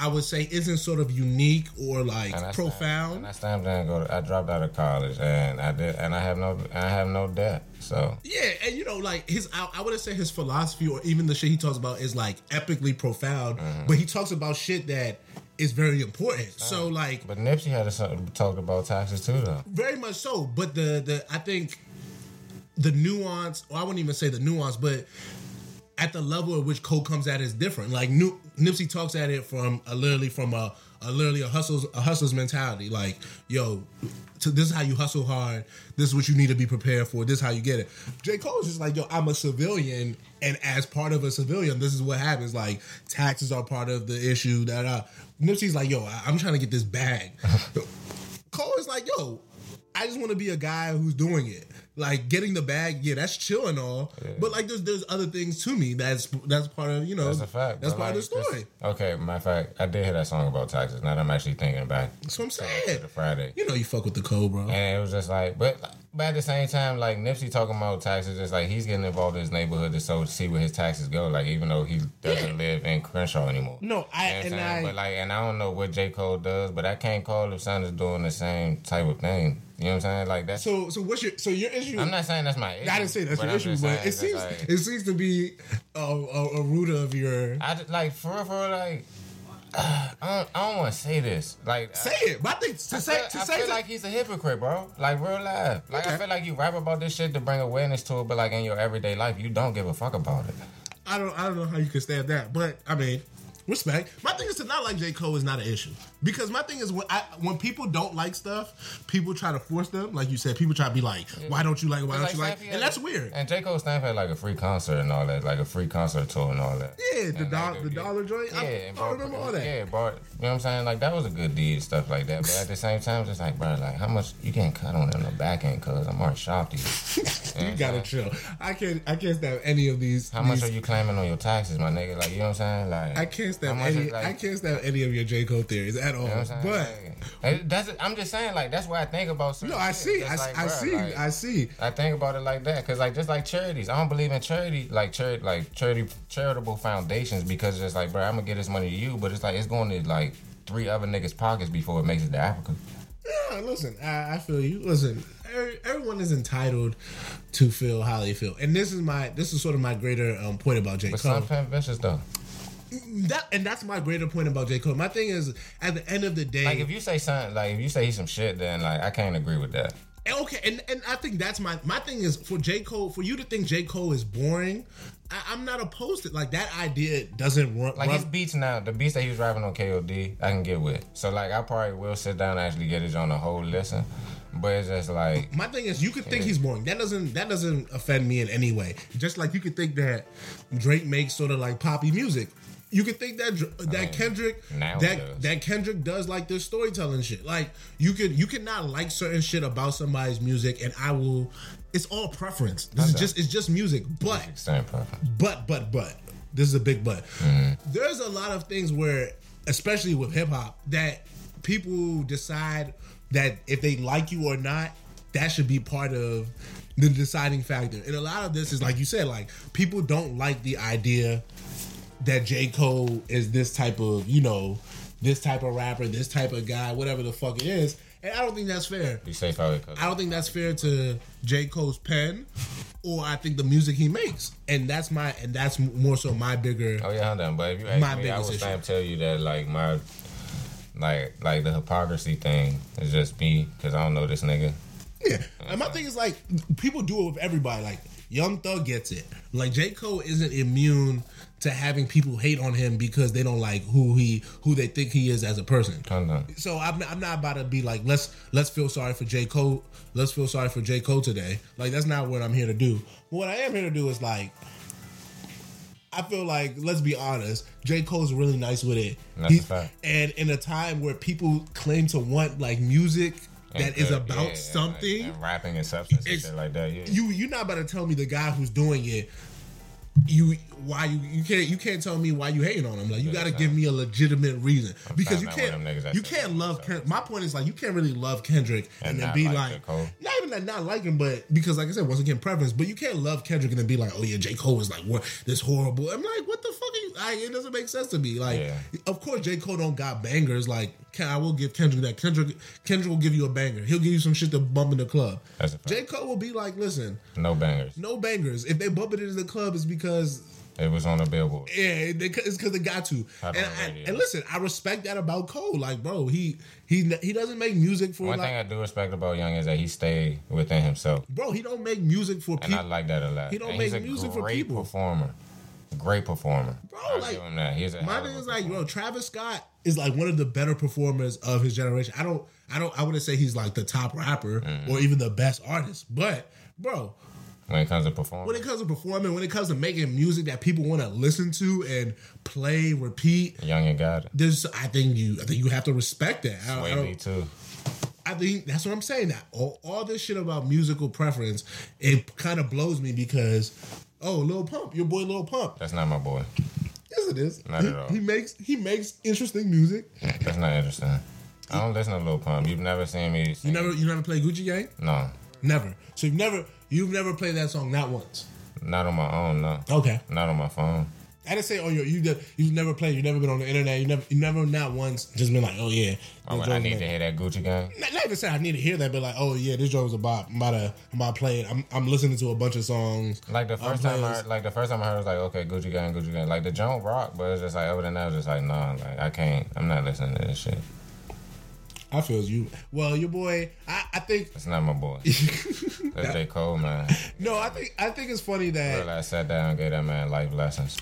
I would say, isn't sort of unique or like And profound. And I stamped and go. To, I dropped out of college, and I did, and I have no, I have no debt. So Yeah, and you know, like his, I, I wouldn't say his philosophy or even the shit he talks about is like epically profound, Mm-hmm. but he talks about shit that is very important. So like, But Nipsey had song- talked about taxes too, though. very much so. But the the I think the nuance, or I wouldn't even say the nuance, but at the level at which Cole comes at it is different. Like New, Nipsey talks at it from a literally from a, a literally a hustle's a hustle's mentality. Like, yo, to, this is how you hustle hard. This is what you need to be prepared for. This is how you get it. J. Cole is just like, yo, I'm a civilian, and as part of a civilian, this is what happens. Like, taxes are part of the issue. That uh, Nipsey's like, yo, I, I'm trying to get this bag. Cole is like, yo, I just want to be a guy who's doing it. Like getting the bag, yeah, that's chill and all. But like, there's there's other things to me. That's that's part of you know. That's a fact. That's part like, of the story. okay, matter of fact, I did hear that song about taxes. Now that I'm actually thinking back That's what I'm saying. the Friday. You know, you fuck with the code, bro. And it was just like, but but at the same time, like Nipsey talking about taxes, it's like he's getting involved in his neighborhood to so see where his taxes go. Like even though he doesn't live in Crenshaw anymore. No, I- You know and? I- but like, and I don't know what J Cole does, but I can't call if son is doing the same type of thing. You know what I'm saying? Like that's. So so what's your so your issue? I'm not saying that's my issue. I didn't say that's your issue, but it seems like- it seems to be a, a, a root of your. I just, like for real, for real, like. I don't, don't want to say this. Like Say it, but I think to I say feel, to I say feel like he's a hypocrite, bro. Like real life. Like Okay. I feel like you rap about this shit to bring awareness to it, but like in your everyday life, you don't give a fuck about it. I don't I don't know how you can stand that, but I mean, respect. My thing is to not like J Cole is not an issue because my thing is when I when people don't like stuff, people try to force them. Like you said, people try to be like, "Why don't you like? it? Why don't It's you like?" And that's weird. And J Cole Stamp had like a free concert and all that, like a free concert tour and all that. Yeah, the doll- like, the dollar joint? I- Yeah, I remember all that. Yeah, brought, you know what I'm saying? Like that was a good deed, stuff like that. But at the same time, it's just like, bro, like how much you can't cut on in the back end, cause I'm already shopped you. You gotta uh, chill. I can't. I can't stand any of these. How much are you claiming on your taxes, my nigga? Like you know what I'm saying? Like I can't stand any. like, I can't stand any of your J Cole theories at all. You know I'm but? Like, that's I'm just saying like that's what I think about. no, I see. I, like, I bruh, see. I see. I think about it like that because, like, just like charities, I don't believe in charity, like charity, like charity, charitable foundations because it's like, bro, I'm gonna get this money to you, but it's like it's going to like three other niggas' pockets before it makes it to Africa. Yeah, listen, I, I feel you. Listen, everyone is entitled to feel how they feel, and this is my this is sort of my greater um, point about J But Cole. some pimp vicious though. That and that's my greater point about J Cole. My thing is, at the end of the day, Like if you say something, like if you say he's some shit, then like I can't agree with that. okay, and, and I think that's my my thing is for J Cole for you to think J Cole is boring. I, I'm not opposed to like that idea. Doesn't run, Like run his beats now, the beats that he was rapping on KOD, I can get with. So like I probably will sit down and actually get it on the whole listen. But it's just like My thing is, you could think he's boring. That doesn't that doesn't offend me in any way. Just like you could think that Drake makes sort of like poppy music. You could think that that mean, Kendrick that does. that Kendrick does like this storytelling shit. Like you could you cannot like certain shit about somebody's music, and I will. It's all preference. This is know. just it's just music, but but but but this is a big but. There's a lot of things where, especially with hip hop, that people decide that if they like you or not, that should be part of the deciding factor. And a lot of this is like you said, like people don't like the idea that J. Cole is this type of, you know, this type of rapper, this type of guy, whatever the fuck it is. and I don't think that's fair. Be safe out. I don't think that's fair to J. Cole's pen, or I think the music he makes, and that's my and that's more so my bigger. Oh yeah, I'm done. But if you ask My me, I would issue. tell you that like my like like the hypocrisy thing is just me because I don't know this nigga. Yeah, and my thing is like people do it with everybody. Like Young Thug gets it. Like J. Cole isn't immune to having people hate on him because they don't like who he who they think he is as a person. So I'm, I'm not about to be like let's let's feel sorry for J Cole. Let's feel sorry for J Cole today. Like that's not what I'm here to do. What I am here to do is like. I feel like let's be honest, J Cole's really nice with it. That's a He- fact. And in a time where people claim to want like music that And is about yeah, something, and, and rapping and substance and shit like that. Yeah. you you're not about to tell me the guy who's doing it you why you you can't you can't tell me why you hating on him like you got to give me a legitimate reason. Because you not one of can't them niggas that you can't love Ken- my point is like you can't really love Kendrick and, And then be like like not even that not like him but because like I said once again preference but you can't love Kendrick and then be like oh yeah J. Cole is like what this horrible I'm like what the fuck are you I, it doesn't make sense to me like Yeah. of course J. Cole don't got bangers like I will give Kendrick that Kendrick Kendrick will give you a banger he'll give you some shit to bump in the club a. J Cole will be like listen no bangers. no bangers. If they bump it into the club, it's because It was on the billboard. yeah, they, it's because they got to. And, I, and listen, I respect that about Cole. Like, bro, he he he doesn't make music for One like, thing I do respect about Young is that he stayed within himself, bro. He don't make music for and I like that a lot. He don't and make he's a music for great people. performer. Great performer. Bro, I'll like, give him that. He's a My thing is like, performer. bro, Travis Scott is like one of the better performers of his generation. I don't, I don't, I wouldn't say he's like the top rapper Mm. or even the best artist, but bro, when it comes to performing, when it comes to performing, when it comes to making music that people want to listen to and play, repeat, Young and got it. there's, I think you, I think you have to respect that. I, I me too. I think that's what I'm saying. That all, all this shit about musical preference, it kind of blows me because, oh, Lil Pump, your boy Lil Pump. That's not my boy. Yes, it is. Not he, at all. he makes he makes interesting music. That's not interesting. I don't listen to Lil Pump. You've never seen me. You never you never play Gucci Gang? No, Never. So you've never you've never played that song not once. not on my own. No, Okay. not on my phone. I didn't say oh you you you've never played. You've never been on the internet. You never you never not once just been like oh yeah. I, this I need to hear that Gucci gang. Not, not even say I need to hear that, but like, oh yeah, this joint was about. I'm about to, I'm about to play it. I'm, I'm listening to a bunch of songs. Like the first time, I heard, like the first time I heard, it was like, okay, Gucci gang, Gucci gang. Like the joint rock, but it's just like other than that, it was just like, nah, like I can't. I'm not listening to this shit. I feel you. Well, your boy, I, I think That's not my boy. That's J Cole, man. no, I think I think it's funny that I sat down and gave that man life lessons.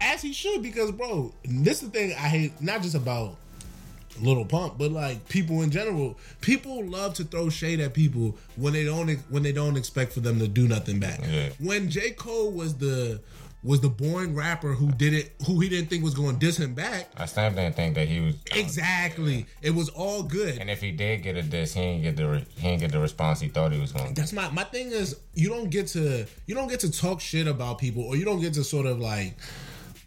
As he should because bro, this is the thing I hate. Not just about Little Pump, but like people in general. People love to throw shade at people when they don't when they don't expect for them to do nothing back. Yeah. When J Cole was the was the boring rapper who did it, who he didn't think was going to diss him back. I still didn't think that he was. Um, exactly, it was all good. And if he did get a diss, he didn't get the re- he didn't get the response he thought he was going to. That's my my thing is you don't get to you don't get to talk shit about people or you don't get to sort of like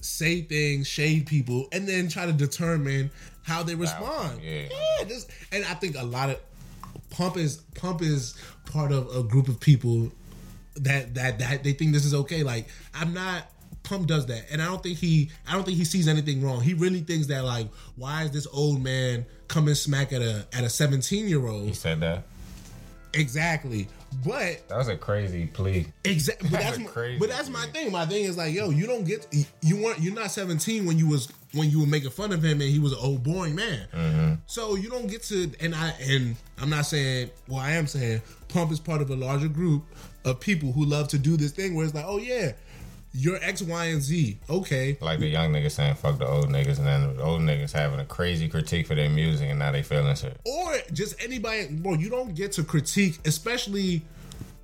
say things, shade people, and then try to determine how they respond. yeah. just and I think a lot of pump is pump is part of a group of people that that that they think this is okay. Like I'm not. Pump does that, and I don't think he. I don't think he sees anything wrong. He really thinks that like, why is this old man coming smack at a at a 17 year old? He said that. Exactly, but That was a crazy plea. Exactly, but That's that's my, crazy but that's my thing. thing. My thing is like, yo, you don't get you weren't you're not 17 when you was when you were making fun of him and he was an old boring man. Mm-hmm. So you don't get to and I and I'm not saying well I am saying Pump is part of a larger group of people who love to do this thing where it's like, oh yeah, you're X, Y, and Z. Okay, Like the young niggas saying fuck the old niggas, and then the old niggas having a crazy critique for their music, and now they feeling shit. or just anybody bro you don't get to critique especially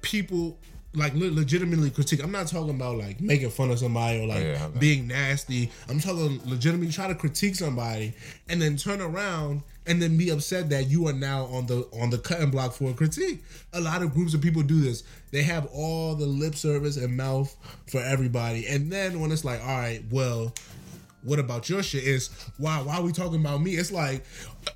people like le- legitimately critique. I'm not talking about like making fun of somebody or like Yeah, being nasty. I'm talking legitimately try to critique somebody and then turn around and then be upset that you are now on the on the cutting block for a critique. A lot of groups of people do this. They have all the lip service and mouth for everybody. And then when it's like all right well what about your shit? Is why why are we talking about me? It's like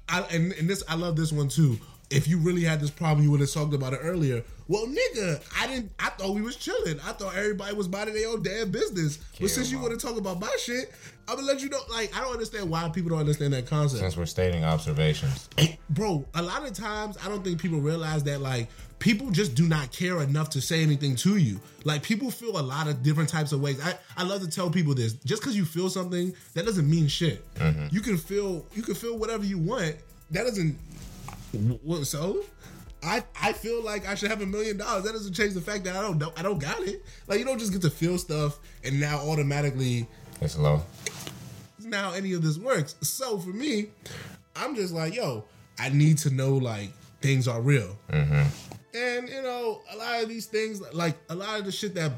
I, and, and this i love this one too if you really had this problem, you would have talked about it earlier. Well, nigga, I didn't. I thought we was chilling. I thought everybody was minding their own damn business. Kill but since you want to talk about my shit, I'm gonna let you know. Like, I don't understand why people don't understand that concept. Since we're stating observations, bro a lot of times i don't think people realize that like people just do not care enough to say anything to you like people feel a lot of different types of ways i, I love to tell people this just because you feel something that doesn't mean shit mm-hmm. you can feel you can feel whatever you want that doesn't what so I, I feel like I should have a million dollars. That doesn't change the fact that I don't know I don't got it. Like you don't just get to feel stuff and now automatically it's low. now any of this works. So for me, I'm just like, yo, I need to know like things are real. Mm-hmm. And you know, a lot of these things, like a lot of the shit that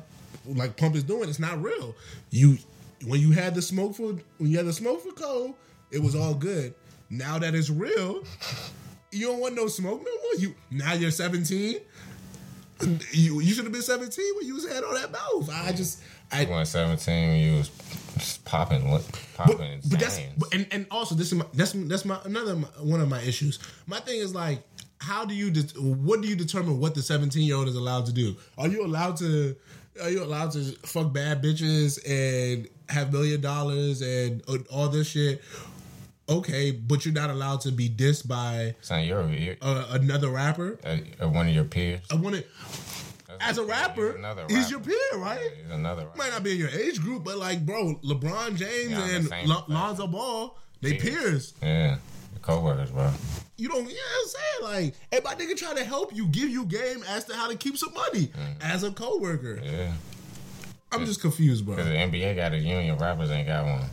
like Pump is doing, it's not real. You when you had the smoke for when you had the smoke for Cole, it was all good. Now that it's real, you don't want no smoke no more. You now you're 17. You you should have been 17 when you was had all that mouth. I just I You went 17 when you was popping, what- popping but, but that's but, and, and also this is my, that's that's my another one of my issues. My thing is like, how do you det- what do you determine what the seventeen year old is allowed to do? Are you allowed to are you allowed to fuck bad bitches and have million dollars and uh, all this shit? Okay, but you're not allowed to be dissed by Son, you're, you're uh, another rapper. uh, one of your peers. I want to as a rapper. He's another He's your peer, right? Yeah, he's another rapper. might not be in your age group, but like, bro, LeBron James Yeah, and same Lonzo Ball, they Peers. peers. Yeah, co-workers, bro. You don't, you know what I'm saying? Like, if my nigga try to help you, give you game as to how to keep some money as a coworker. Yeah, I'm just confused, bro. because the NBA got a union, rappers ain't got one.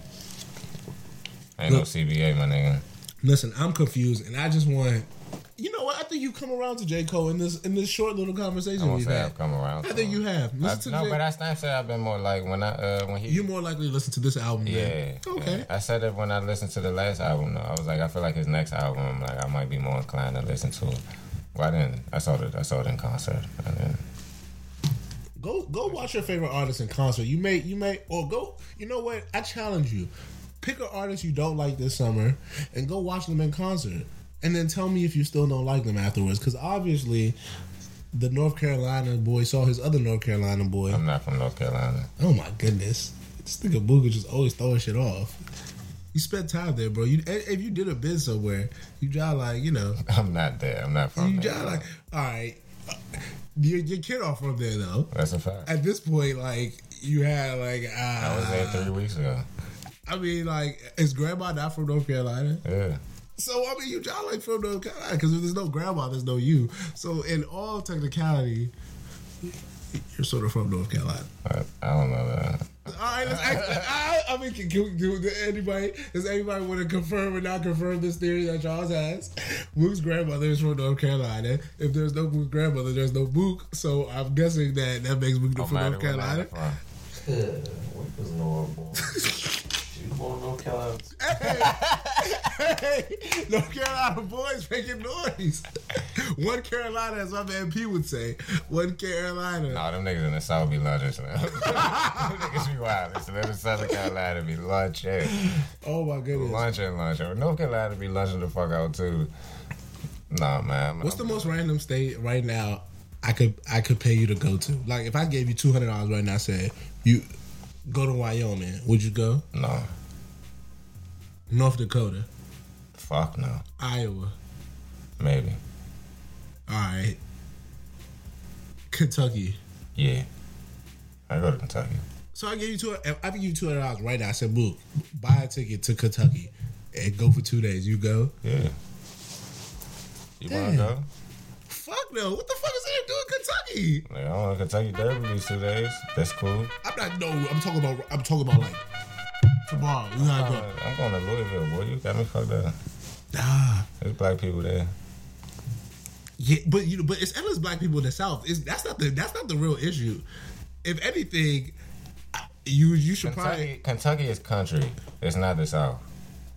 Ain't no CBA, my nigga. Listen, I'm confused, and I just want. You know what? I think you've come around to J Cole in this in this short little I conversation won't we've say had. I've come around. I think him. you have. I, to no, J- but that's not say I've been more like when I uh when he you more likely to listen to this album. Yeah. man. Okay. yeah. I said that when I listened to the last album. Though I was like, I feel like his next album, like I might be more inclined to listen to. it. Well, I didn't. I saw it. I saw it in concert. And then Go go watch your favorite artist in concert. You may you may or go. You know what? I challenge you. Pick an artist you don't like this summer and go watch them in concert, and then tell me if you still don't like them afterwards. Because obviously, the North Carolina boy saw his other North Carolina boy. I'm not from North Carolina. Oh my goodness, this nigga Booga just always throwing shit off. You spent time there, bro. You if you did a bid somewhere, you drive like you know. I'm not there. I'm not from there. You drive like all right. Your, your kid off from there though That's a fact. at this point, like you had like uh, I was there three weeks ago. I mean, like is grandma not from North Carolina? Yeah. So I mean, you y'all like from North Carolina because if there's no grandma, there's no you. So in all technicality, you're sort of from North Carolina. But I don't know that. All right, let's act, I, I mean, can, can we do anybody? Does anybody want to confirm or not confirm this theory that Charles has? Mook's grandmother is from North Carolina. If there's no Mook's grandmother, there's no Mook. So I'm guessing that that makes Mook from North Carolina. I'm from. Yeah, what was normal? you born in North Carolina? hey, North Carolina boys making noise. One Carolina, as my man P would say. One Carolina. Nah, them niggas in the South be lunching, man. them niggas be wild. Listen, them in Southern Carolina be lunching. Oh my goodness. Lunching, lunching. North Carolina be lunching the fuck out, too. Nah, man. What's the most random state right now I could I could pay you to go to? Like if I gave you two hundred dollars right now, I said you go to Wyoming, would you go? No. North Dakota, Fuck no. Iowa, Maybe. all right, Kentucky. Yeah. I go to Kentucky. So I give you two. I give you two hundred dollars right now, I said, "Mook, buy a ticket to Kentucky and go for two days." You go. Yeah. You wanna go? Fuck no! What the fuck is that doing in Kentucky? Like, to Kentucky Derby these two days. That's cool. I'm not. No, I'm talking about. I'm talking about like tomorrow. You gotta go. I'm going to Louisville, boy. You got me fucked up. Ah, There's black people there. yeah, but you know, but it's endless black people in the South. It's, that's not the that's not the real issue. If anything, you you should Kentucky, Kentucky is country. It's not the South.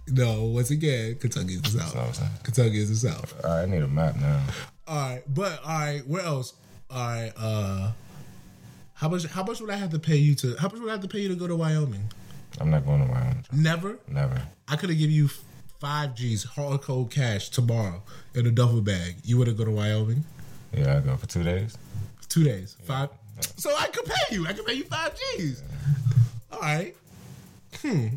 probably no. Once again, Kentucky is the That's what I'm South. Kentucky is the South. All right, I need a map now. All right, but all right, where else? All right, uh, how much? How much would I have to pay you to? How much would I have to pay you to go to Wyoming? I'm not going to Wyoming. Never. Never. I could have given you five G's hard code cash tomorrow in a duffel bag, you would have go to Wyoming? Yeah, I go for two days. Two days, five. So I could pay you. I could pay you five G's. All right. Hmm.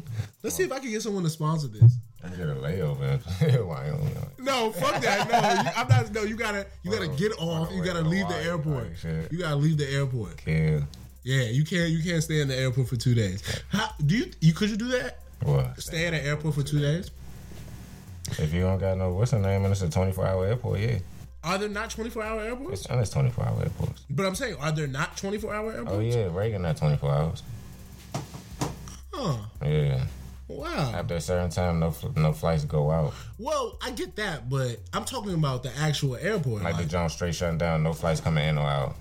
Let's see if I can get someone to sponsor this. I get a layover in Wyoming. No, fuck that. No, you, I'm not. No, you gotta, you gotta get off. You gotta leave the airport. You gotta leave the airport. Kill. Yeah, you can't. You can't stay in the airport for two days. How do you? You could you do that? What? Stay at an airport for two days? If you don't got no, what's the name? And it's a 24 hour airport, yeah. Are there not 24 hour airports? It's on 24 hour airports. But I'm saying, are there not 24 hour airports? Oh, yeah, Reagan at 24 hours. Huh. Yeah. Wow. After a certain time, no no flights go out. Well, I get that, but I'm talking about the actual airport. Like the Like, John straight shutting down, no flights coming in or out.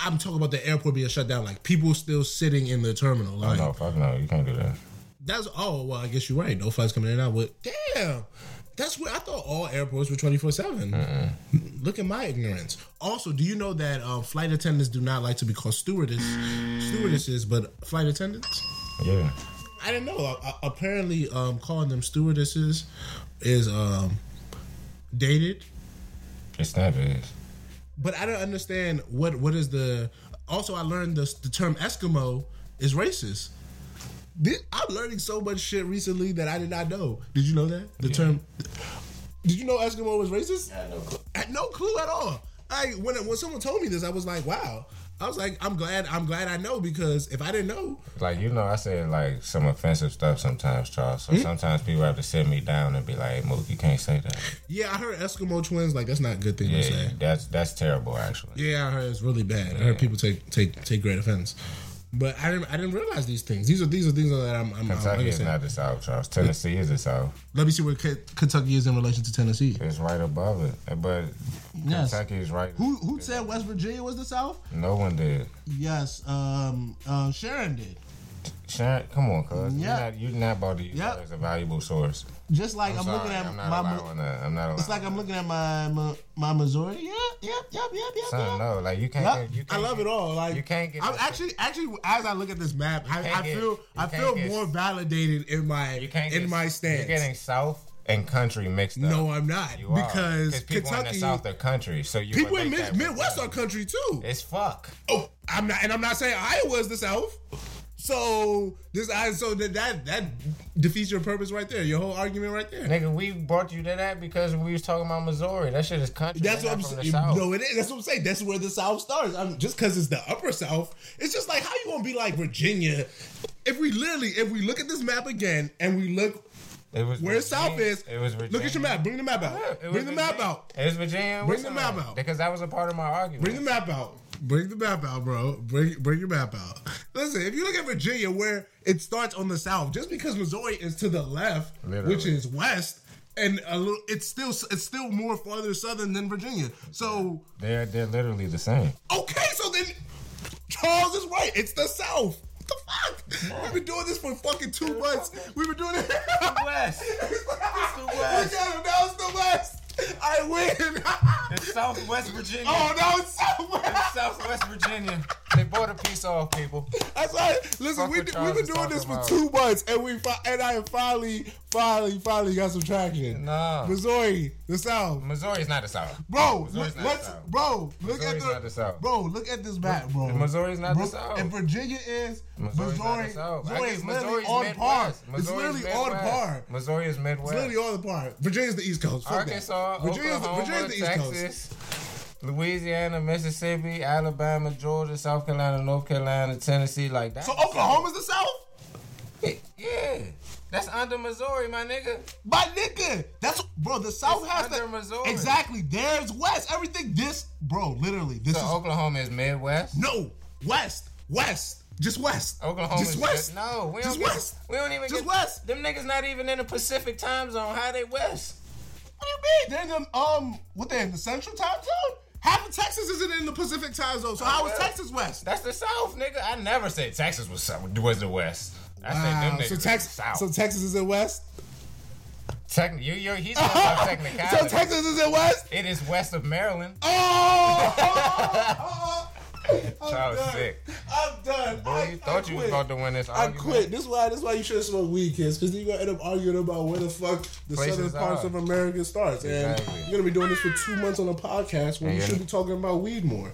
I'm talking about the airport being shut down. Like people still sitting in the terminal. Oh, Like no, fuck no, you can't do that. that's oh well. I guess you're right. No flights coming in and out. But damn, that's where I thought all airports were 24 seven. Look at my ignorance. Also, do you know that um, flight attendants do not like to be called stewardess, stewardesses, but flight attendants? Yeah. I didn't know. Uh, apparently, um, calling them stewardesses is um, dated. It's not is. But I don't understand what what is the. Also, I learned the the term Eskimo is racist. This- I'm learning so much shit recently that I did not know. Did you know that the term? Did you know Eskimo was racist? I had no clue. I had no clue at all. I when when someone told me this, I was like, wow. I was like, I'm glad. I'm glad I know because if I didn't know, Like, you know, I said like some offensive stuff sometimes, Charles. So hmm? sometimes people have to sit me down and be like, hey, Mook, you can't say that. yeah, I heard Eskimo twins. Like that's not a good thing to say. that's that's terrible, actually. Yeah, I heard it's really bad. I heard people take take take great offense. But I didn't I didn't realize these things. These are these are things that I'm. I'm like Kentucky I is said, not the South, Charles. Tennessee is the South. Let me see where K- Kentucky is in relation to Tennessee. It's right above it. But Yes. Kentucky is right. Who who said West Virginia was the South? No one did. Yes, um, uh, Sharon did. Sharon, come on, cuz. Yeah. You're not, you're not about to use Yep. as a valuable source. Just like I'm, I'm, sorry, looking at I'm not my. allowing that. I'm not allowing It's like I'm looking at my my, my Missouri. Yeah, yep, yep, yep, yep. Son, yep. no, like you can't. Yep. Get, you I can't love get- it all. Like you can't get. I'm no- actually, actually, as I look at this map, I, I feel, you I feel get- more validated in my, You can't in get- my stance. You're getting South and country mixed up. no, I'm not You are. because people in the South are country, so you people in mid, Midwest are country too. It's fuck. Oh, I'm not, and I'm not saying Iowa's the South. So this, I so that that that defeats your purpose right there. Your whole argument right there. Nigga, we brought you to that because we was talking about Missouri. That shit is country. That's what I'm not from the saying. No, it is. That's what I'm saying. That's where the South starts. I'm just because it's the upper South. It's just like how you gonna be like Virginia? If we literally, if we look at this map again and we look It was where Virginia. South is, It was Virginia. look at your map. Bring the map out. Yeah, it was Bring the map out. It was Virginia. Bring the map out. because that was a part of my argument. Bring the map out. Bring the map out, bro. Bring bring your map out. Listen, if you look at Virginia, where it starts on the south, just because Missouri is to the left, Literally. which is west, and a little, it's still it's still more farther southern than Virginia. So They're they're literally the same. Okay, so then Charles is right. It's the South. What the fuck? We've been doing this for fucking two months. We've been doing it. West. It's the West. Look at him. Now it's the West. I win. It's Southwest Virginia. oh, now it's Southwest. It's Southwest Virginia. They bought a piece off, people. That's right. Listen, Fuck we, we've been doing this for two months, and we fi- and I finally, finally, finally got some traction. Nah. Missouri, the South. Missouri's not the South. Bro, Missouri's look, not let's, the South. bro, look Missouri's at the, not the South. bro, look at this map, bro. Missouri's not the South. And Virginia is Missouri's Missouri. the South. I Missouri is literally on Midwest. par. It's Missouri's literally on par. Missouri is Midwest. It's literally on par. Virginia's the East Coast. Fuck that. Arkansas, Virginia's, Oklahoma, Virginia's the East Coast. Texas, Louisiana, Mississippi, Alabama, Georgia, South Carolina, North Carolina, Tennessee, like that. So Oklahoma's the South? Yeah. That's under Missouri, my nigga. My nigga, that's bro. The South It's has under to Missouri. exactly. There's West. Everything. This, bro. Literally, this So is Oklahoma is Midwest. no West. West. Just West. Oklahoma Just is West. No, we Just don't get- West. We don't even Just get West. Them niggas not even in the Pacific time zone. How they West? What do you mean? They're in the um. What they in the Central Time Zone? Half of Texas isn't in the Pacific Time Zone. So how is yeah. Texas West? That's the South, nigga. I never said Texas was south- was the West. I said them niggas So Texas. South. So Texas is in West. Techn- you, you're, he's talking about technicality. so Texas is in West. It is west of Maryland. Oh! I'm Child done. sick. I'm done. Boy, I, you thought I you was about to win this I quit. This is why. This is why you should smoke weed, kids, because you're gonna end up arguing about where the fuck the Places southern parts are. of America starts, and you're gonna be doing this for two months on a podcast when And you should be talking about weed more.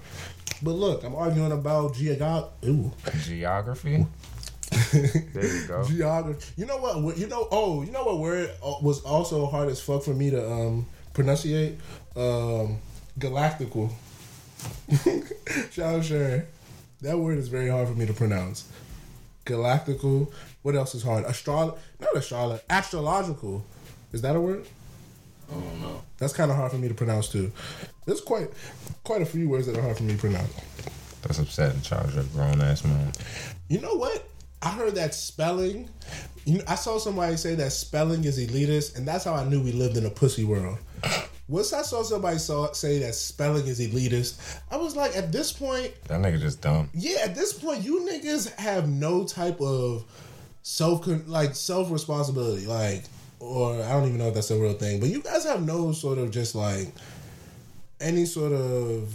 But look, I'm arguing about geog. Ooh. Geography. there you go. Geography. You know what? You know. Oh, you know what word was also hard as fuck for me to um pronunciate? Um, galactical. Shout. That word is very hard for me to pronounce. Galactical. What else is hard? Astro. Not astrology. Astrological. Is that a word? I don't know. That's kind of hard for me to pronounce too. There's quite quite a few words that are hard for me to pronounce. That's upsetting, Charles. You're a grown ass man. You know what? I heard that spelling. You know, I saw somebody say that spelling is elitist, and that's how I knew we lived in a pussy world. Once I saw somebody saw, say that spelling is elitist, I was like, at this point, That nigga just dumb. yeah, at this point, you niggas have no type of self like self responsibility, like, or I don't even know if that's a real thing, but you guys have no sort of just like any sort of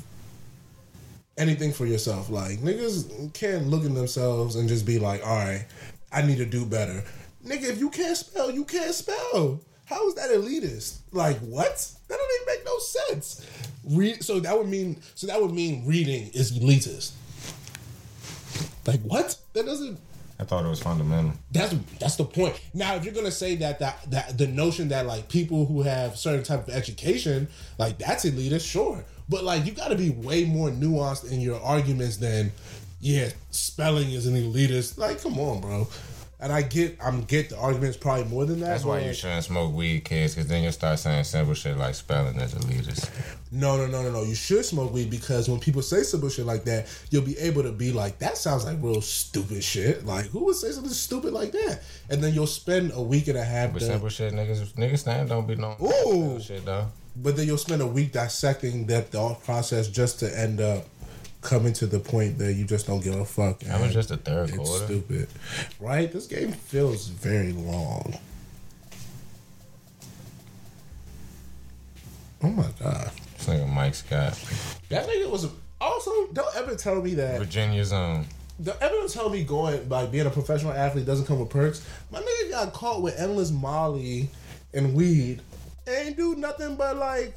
anything for yourself. Like niggas can't look at themselves and just be like, all right, I need to do better. Nigga, if you can't spell, you can't spell. How is that elitist? Like what? That don't even make no sense. Read so that would mean so that would mean reading is elitist. Like what? That doesn't I thought it was fundamental. that's that's the point. Now, if you're gonna say that that that the notion that like people who have certain type of education, like that's elitist, sure. But like you got to be way more nuanced in your arguments than, yeah, spelling is an elitist. Like, come on, bro. And I get, I'm get the arguments probably more than that. That's why you shouldn't smoke weed, kids, because then you'll start saying simple shit like spelling is elitist. No, no, no, no, no. You should smoke weed because when people say simple shit like that, you'll be able to be like, that sounds like real stupid shit. Like, who would say something stupid like that? And then you'll spend a week and a half. But done- simple shit, niggas, niggas stand don't be no Ooh. shit though. But then you'll spend a week dissecting that thought process just to end up coming to the point that you just don't give a fuck. That was just a third it's quarter. stupid, right? This game feels very long. Oh my god, This nigga Mike Scott, that nigga was also. Don't ever tell me that. Virginia's own. Don't ever tell me going like being a professional athlete doesn't come with perks. My nigga got caught with endless Molly and weed, ain't do nothing but like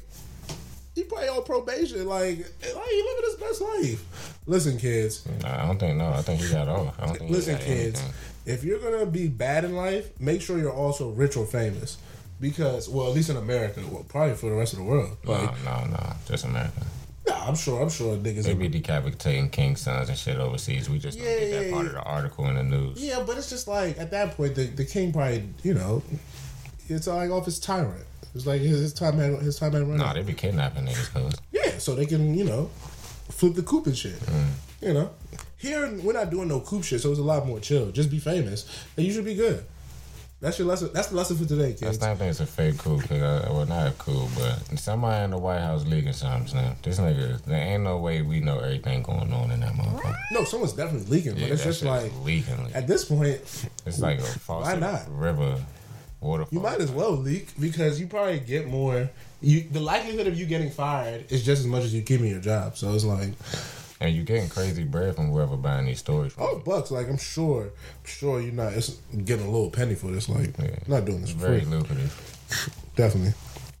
he probably on probation. Like, like he living his best life. Listen, kids. Nah, I don't think no. I think he got off. I don't think Listen, kids. anything. If you're gonna be bad in life, make sure you're also rich or famous. Because, well, at least in America, well, probably for the rest of the world. Like, No, no, no. Just America. nah, I'm sure, I'm sure niggas. They be decapitating king's sons and shit overseas. We just don't Yeah, get that yeah, part yeah. of the article in the news. Yeah, but it's just like at that point, the, the king probably, you know, it's like off his tyrant. It's like his, his time had his time had run. Nah, out. they be kidnapping niggas, cuz. Yeah, so they can, you know, flip the coop and shit. Mm. You know, here we're not doing no coop shit, so it's a lot more chill. Just be famous, and you should be good. That's your lesson. That's the lesson for today, I kids. still think it's a fake coup, cause I, well, not a coup, but somebody in the White House leaking something. Now. This nigga, there ain't no way we know everything going on in that motherfucker. No, someone's definitely leaking, Yeah, but it's just like leaking. at this point, It's like a faucet river waterfall. you might as well leak because you probably get more. You the likelihood of you getting fired is just as much as you keeping your job. So it's like. And you getting crazy bread from whoever buying these stories from. Oh, bucks! Like I'm sure, I'm sure you're not it's getting a little penny for this. Like, Yeah. not doing this very free. lucrative. Definitely.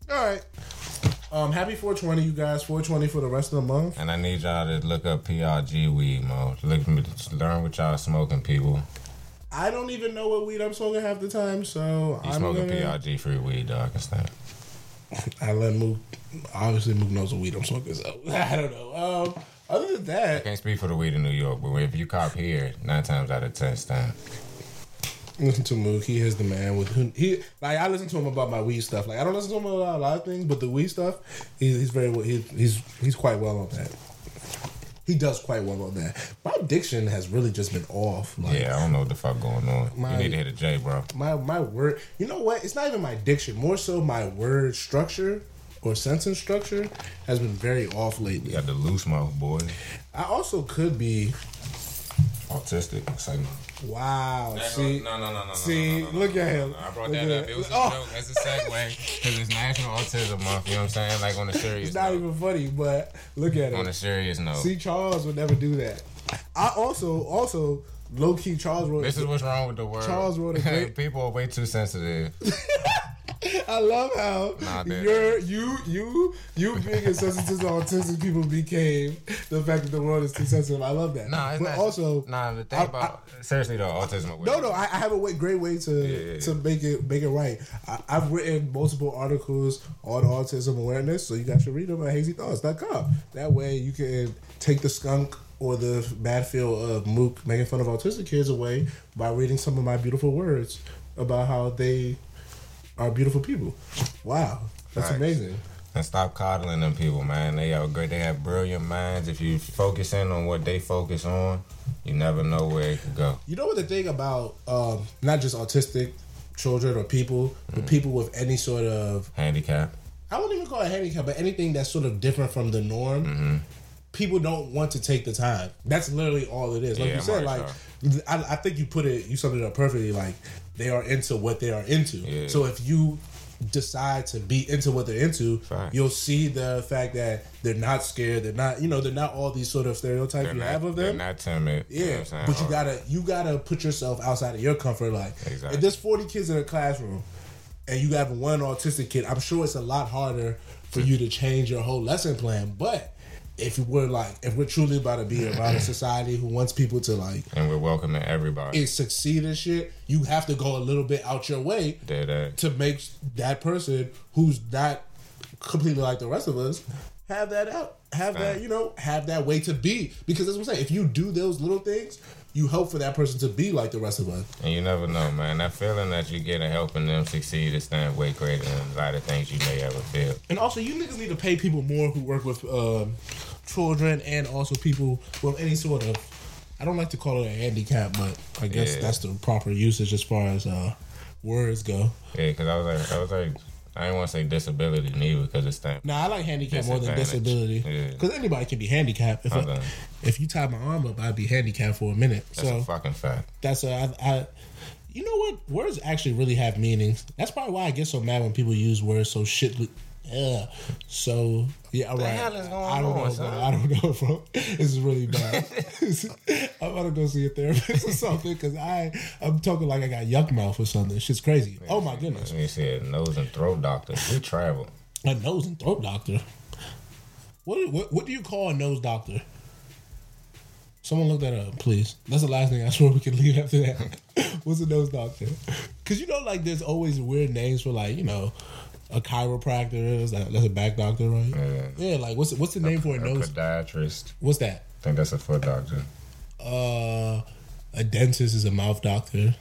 All right. Um, happy 420, you guys. 420 for the rest of the month. And I need y'all to look up PRG weed, mo. Look, learn what y'all smoking, people. I don't even know what weed I'm smoking half the time, so You I'm smoking gonna. PRG free weed, dog. It's not. I let Mook. Obviously, Mook knows what weed I'm smoking, so I don't know. Um, other than that, I that, can't speak for the weed in New York, but if you cop here, nine times out of ten, time. listen to Mook. He is the man with who he like. I listen to him about my weed stuff. Like I don't listen to him about a lot of things, but the weed stuff, he, he's very well- he, he's he's quite well on that. He does quite well on that. My diction has really just been off. Like, Yeah, I don't know what the fuck going on. My- you need to hit a J, bro. my my word you know what it's not even my diction more so my word structure or sentence structure has been very off lately You got the loose mouth, boy. i also could be Autistic. It's like, Wow. See, no, no, no, no, no. see, no, no, no, look at him. I brought Look that up. him. It was a Oh. joke as a segue because it's National Autism Month. You know what I'm saying? Like on a serious it's not note. even funny, but look at it. on a serious note. See, Charles would never do that. I also, also, low key, Charles wrote. This is what's wrong with the world. Charles wrote a great- People are way too sensitive. I love how Nah, you're you you you being insensitive to autistic people became the fact that the world is too sensitive. I love that. Nah, it's but not. also, nah, the thing I- about seriously though, autism. No, no, I, I have a way, great way to Yeah, to make it make it right. I, I've written multiple articles on autism awareness, so you guys should read them at hazythoughts.com. That way, you can take the skunk or the bad feel of Mook making fun of autistic kids away by reading some of my beautiful words about how they are beautiful people. Wow, that's Facts. amazing. And stop coddling them people, man. They are great. They have brilliant minds. If you focus in on what they focus on, you never know where it could go. You know what the thing about um, not just autistic children or people, but people with any sort of Handicap. I wouldn't even call it handicap, but anything that's sort of different from the norm. Mm-hmm. People don't want to take the time. That's literally all it is. Like Yeah, you said, like I, I think you put it, you summed it up perfectly. Like they are into what they are into. Yeah. So if you decide to be into what they're into, Fact. you'll see the fact that they're not scared. They're not, you know, they're not all these sort of stereotypes They're you not, have of them. they're not timid. you know Yeah, but you gotta you gotta put yourself outside of your comfort. Like, Exactly. if there's 40 kids in a classroom and you have one autistic kid, I'm sure it's a lot harder for you to change your whole lesson plan. But if we're like, if we're truly about to be around a society who wants people to like And we're welcoming everybody. it succeed and shit, you have to go a little bit out your way Dead to make that person who's not completely like the rest of us have that out have that you know have that way to be. Because that's what I'm saying if you do those little things you help for that person to be like the rest of us And you never know, man. That feeling that you get in helping them succeed is stand way greater than a lot of things you may ever feel. and also you niggas need to pay people more who work with um, children and also people with any sort of I don't like to call it a handicap but I guess Yeah. that's the proper usage as far as uh, words go Yeah, because I was like, I was like, I didn't want to say disability neither because it's that. Nah, I like handicap more than disability Yeah. because anybody can be handicapped. If. I, if you tie my arm up, I'd be handicapped for a minute. That's so a fucking fact. that's a I, I. You know what? Words actually really have meanings. That's probably why I get so mad when people use words so shit. Yeah. So yeah, all right. hell is going I don't on, know, son? bro. I don't know, bro. This is really bad. I'm about to go see a therapist or something because I I'm talking like I got yuck mouth or something. Shit's crazy. Oh my goodness. Let me see a nose and throat doctor. We travel. A nose and throat doctor. What, what what do you call a nose doctor? Someone look that up, please. That's the last thing I swear we can leave after that. What's a nose doctor? Because you know, like there's always weird names for like you know, a chiropractor. Is that, that's a back doctor, right? Yeah. Yeah. Like what's what's the name for a A nose? podiatrist. What's that? I think that's a foot doctor. Uh, a dentist is a mouth doctor.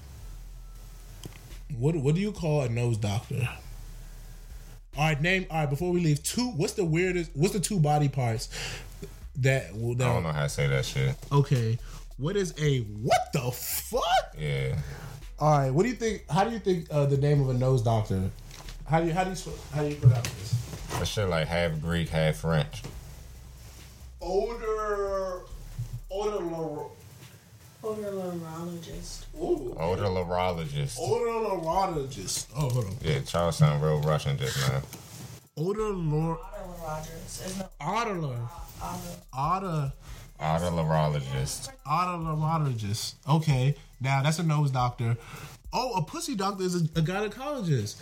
What what do you call a nose doctor? All right, name. All right, before we leave, two. What's the weirdest? What's the two body parts that? that I don't know how to say that shit. Okay, what is a what the fuck? Yeah. All right, what do you think? How do you think uh, the name of a nose doctor? How do you how do you how do you pronounce this? That shit like half Greek, half French. Odor, odor, Otolaryngologist. ooh, Otolaryngologist. odorologist. Oh, hold on. Yeah, Charles sound real Russian just now. Odor, Otolaryngologist. Isn't it? otter, Otol- otter. Otolaryngologist. Otolaryngologist. Okay, now that's a nose doctor. Oh, a pussy doctor is a, a gynecologist.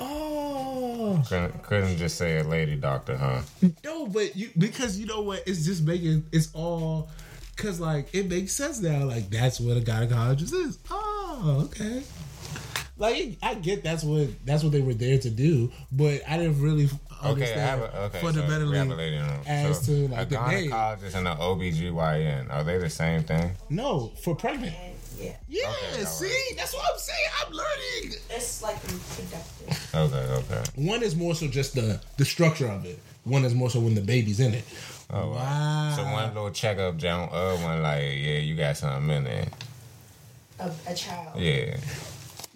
Oh Couldn't, couldn't just say a lady doctor, huh? no, but you because you know what? It's just making it's all because like it makes sense now. Like that's what a gynecologist is. Oh, okay. Like I get that's what that's what they were there to do, but I didn't really understand a, okay, fundamentally a the room. as so to, like, a the name. gynecologist and an OBGYN, are they the same thing? no for pregnant. And yeah. Yeah, Okay, all see, right. that's what I'm saying. I'm learning. It's like reproductive. Okay, okay. One is more so just the the structure of it. One is more so when the baby's in it. Oh, wow. Wow. So one little checkup, John, uh, one like, yeah, you got something in there. A, a child. Yeah.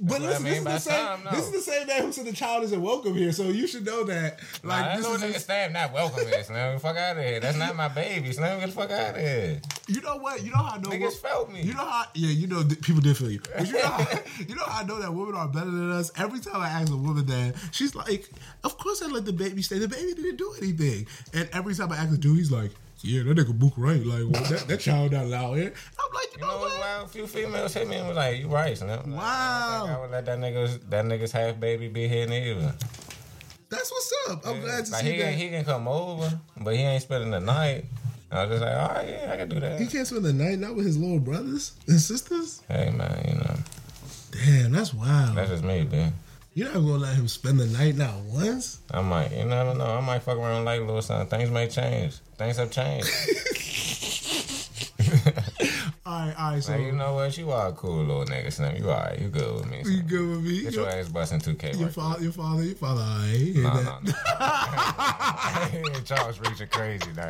But I listen, mean this, is the same, time, no. this is the same man who said the child isn't welcome here, so you should know that. Like, Like, I this know is niggas Slam not welcome here, Slam. Get fuck out of here. That's not my baby, Slam. Get the fuck out of here. You know what? You know how I know Niggas what- felt me. You know how? Yeah, you know people did feel you. But you know, how, you know how I know that women are better than us. Every time I ask a woman that, she's like, "Of course I let the baby stay. The baby didn't do anything." And every time I ask a dude, he's like, "Yeah, that nigga Mook right. Like well, that, that child not loud. here." I'm like, you, You know, know what? wild? A few females hit me and was like, "You right, Slim." Like, Wow. I, I would let that nigga's that nigga's half baby be here neither. That's what's up. I'm glad to like see he that. can, he can come over, but he ain't spending the night. I was just like, all right, yeah, I can do that. he can't spend the night not with his little brothers and sisters. Hey man, you know, Damn, that's wild. that's just me, man. You're not gonna let him spend the night not once. I might, you never know. I might fuck around like little son. Things may change. Things have changed. All right, all right. So like, you know what? You are a cool little nigga, Slim. You all right. You good with me. you good with me? Get Your, ass busting 2K. your right father, your father, your father. All right. No, no, no. Charles reaching crazy now.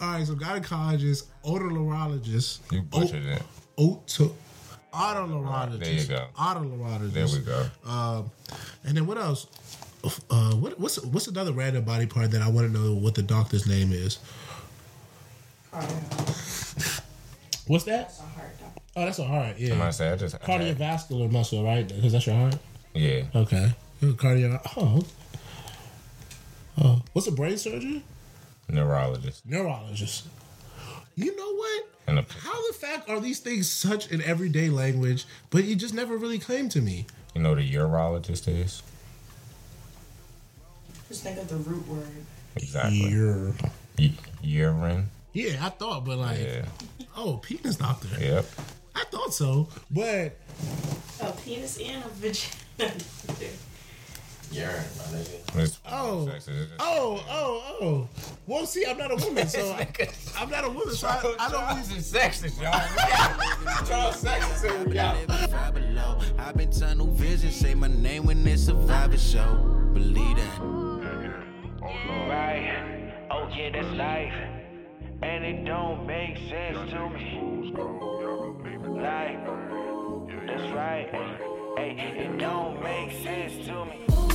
All right, so gynecologist, otolaryngologist, You butchered it. oto, otolaryngologist. There you go. Otolaryngologist. There we go. Um, and then what else? Uh, what, what's what's another random body part that I want to know what the doctor's name is? What's that? That's a hard. Oh, that's a heart. Yeah, Somebody say I just cardiovascular muscle, right? Because that's your heart. Yeah, Okay, cardio. Oh, oh, what's a brain surgeon? neurologist Neurologist. You know what? and a, How the fact are these things such an everyday language, but you just never really claim to me? you know what a urologist is Just think of the root word. exactly. Ear. U- urine. Yeah, I thought, but like, Yeah. oh, penis doctor. Yep. I thought so, but A penis and a vagina. Urine, my nigga. It's- Oh. sex is just- oh, oh, oh. Well, see, I'm not a woman, so I, I'm not a woman, so I, I don't. Charles is sexist, y'all. Charles sexist, y'all. Living far below. I've been tunnel vision. Say my name when it's survivor show. Believe that. Right. Oh yeah, that's life. And it don't make sense to me. Like, that's right. Hey, it don't make sense to me.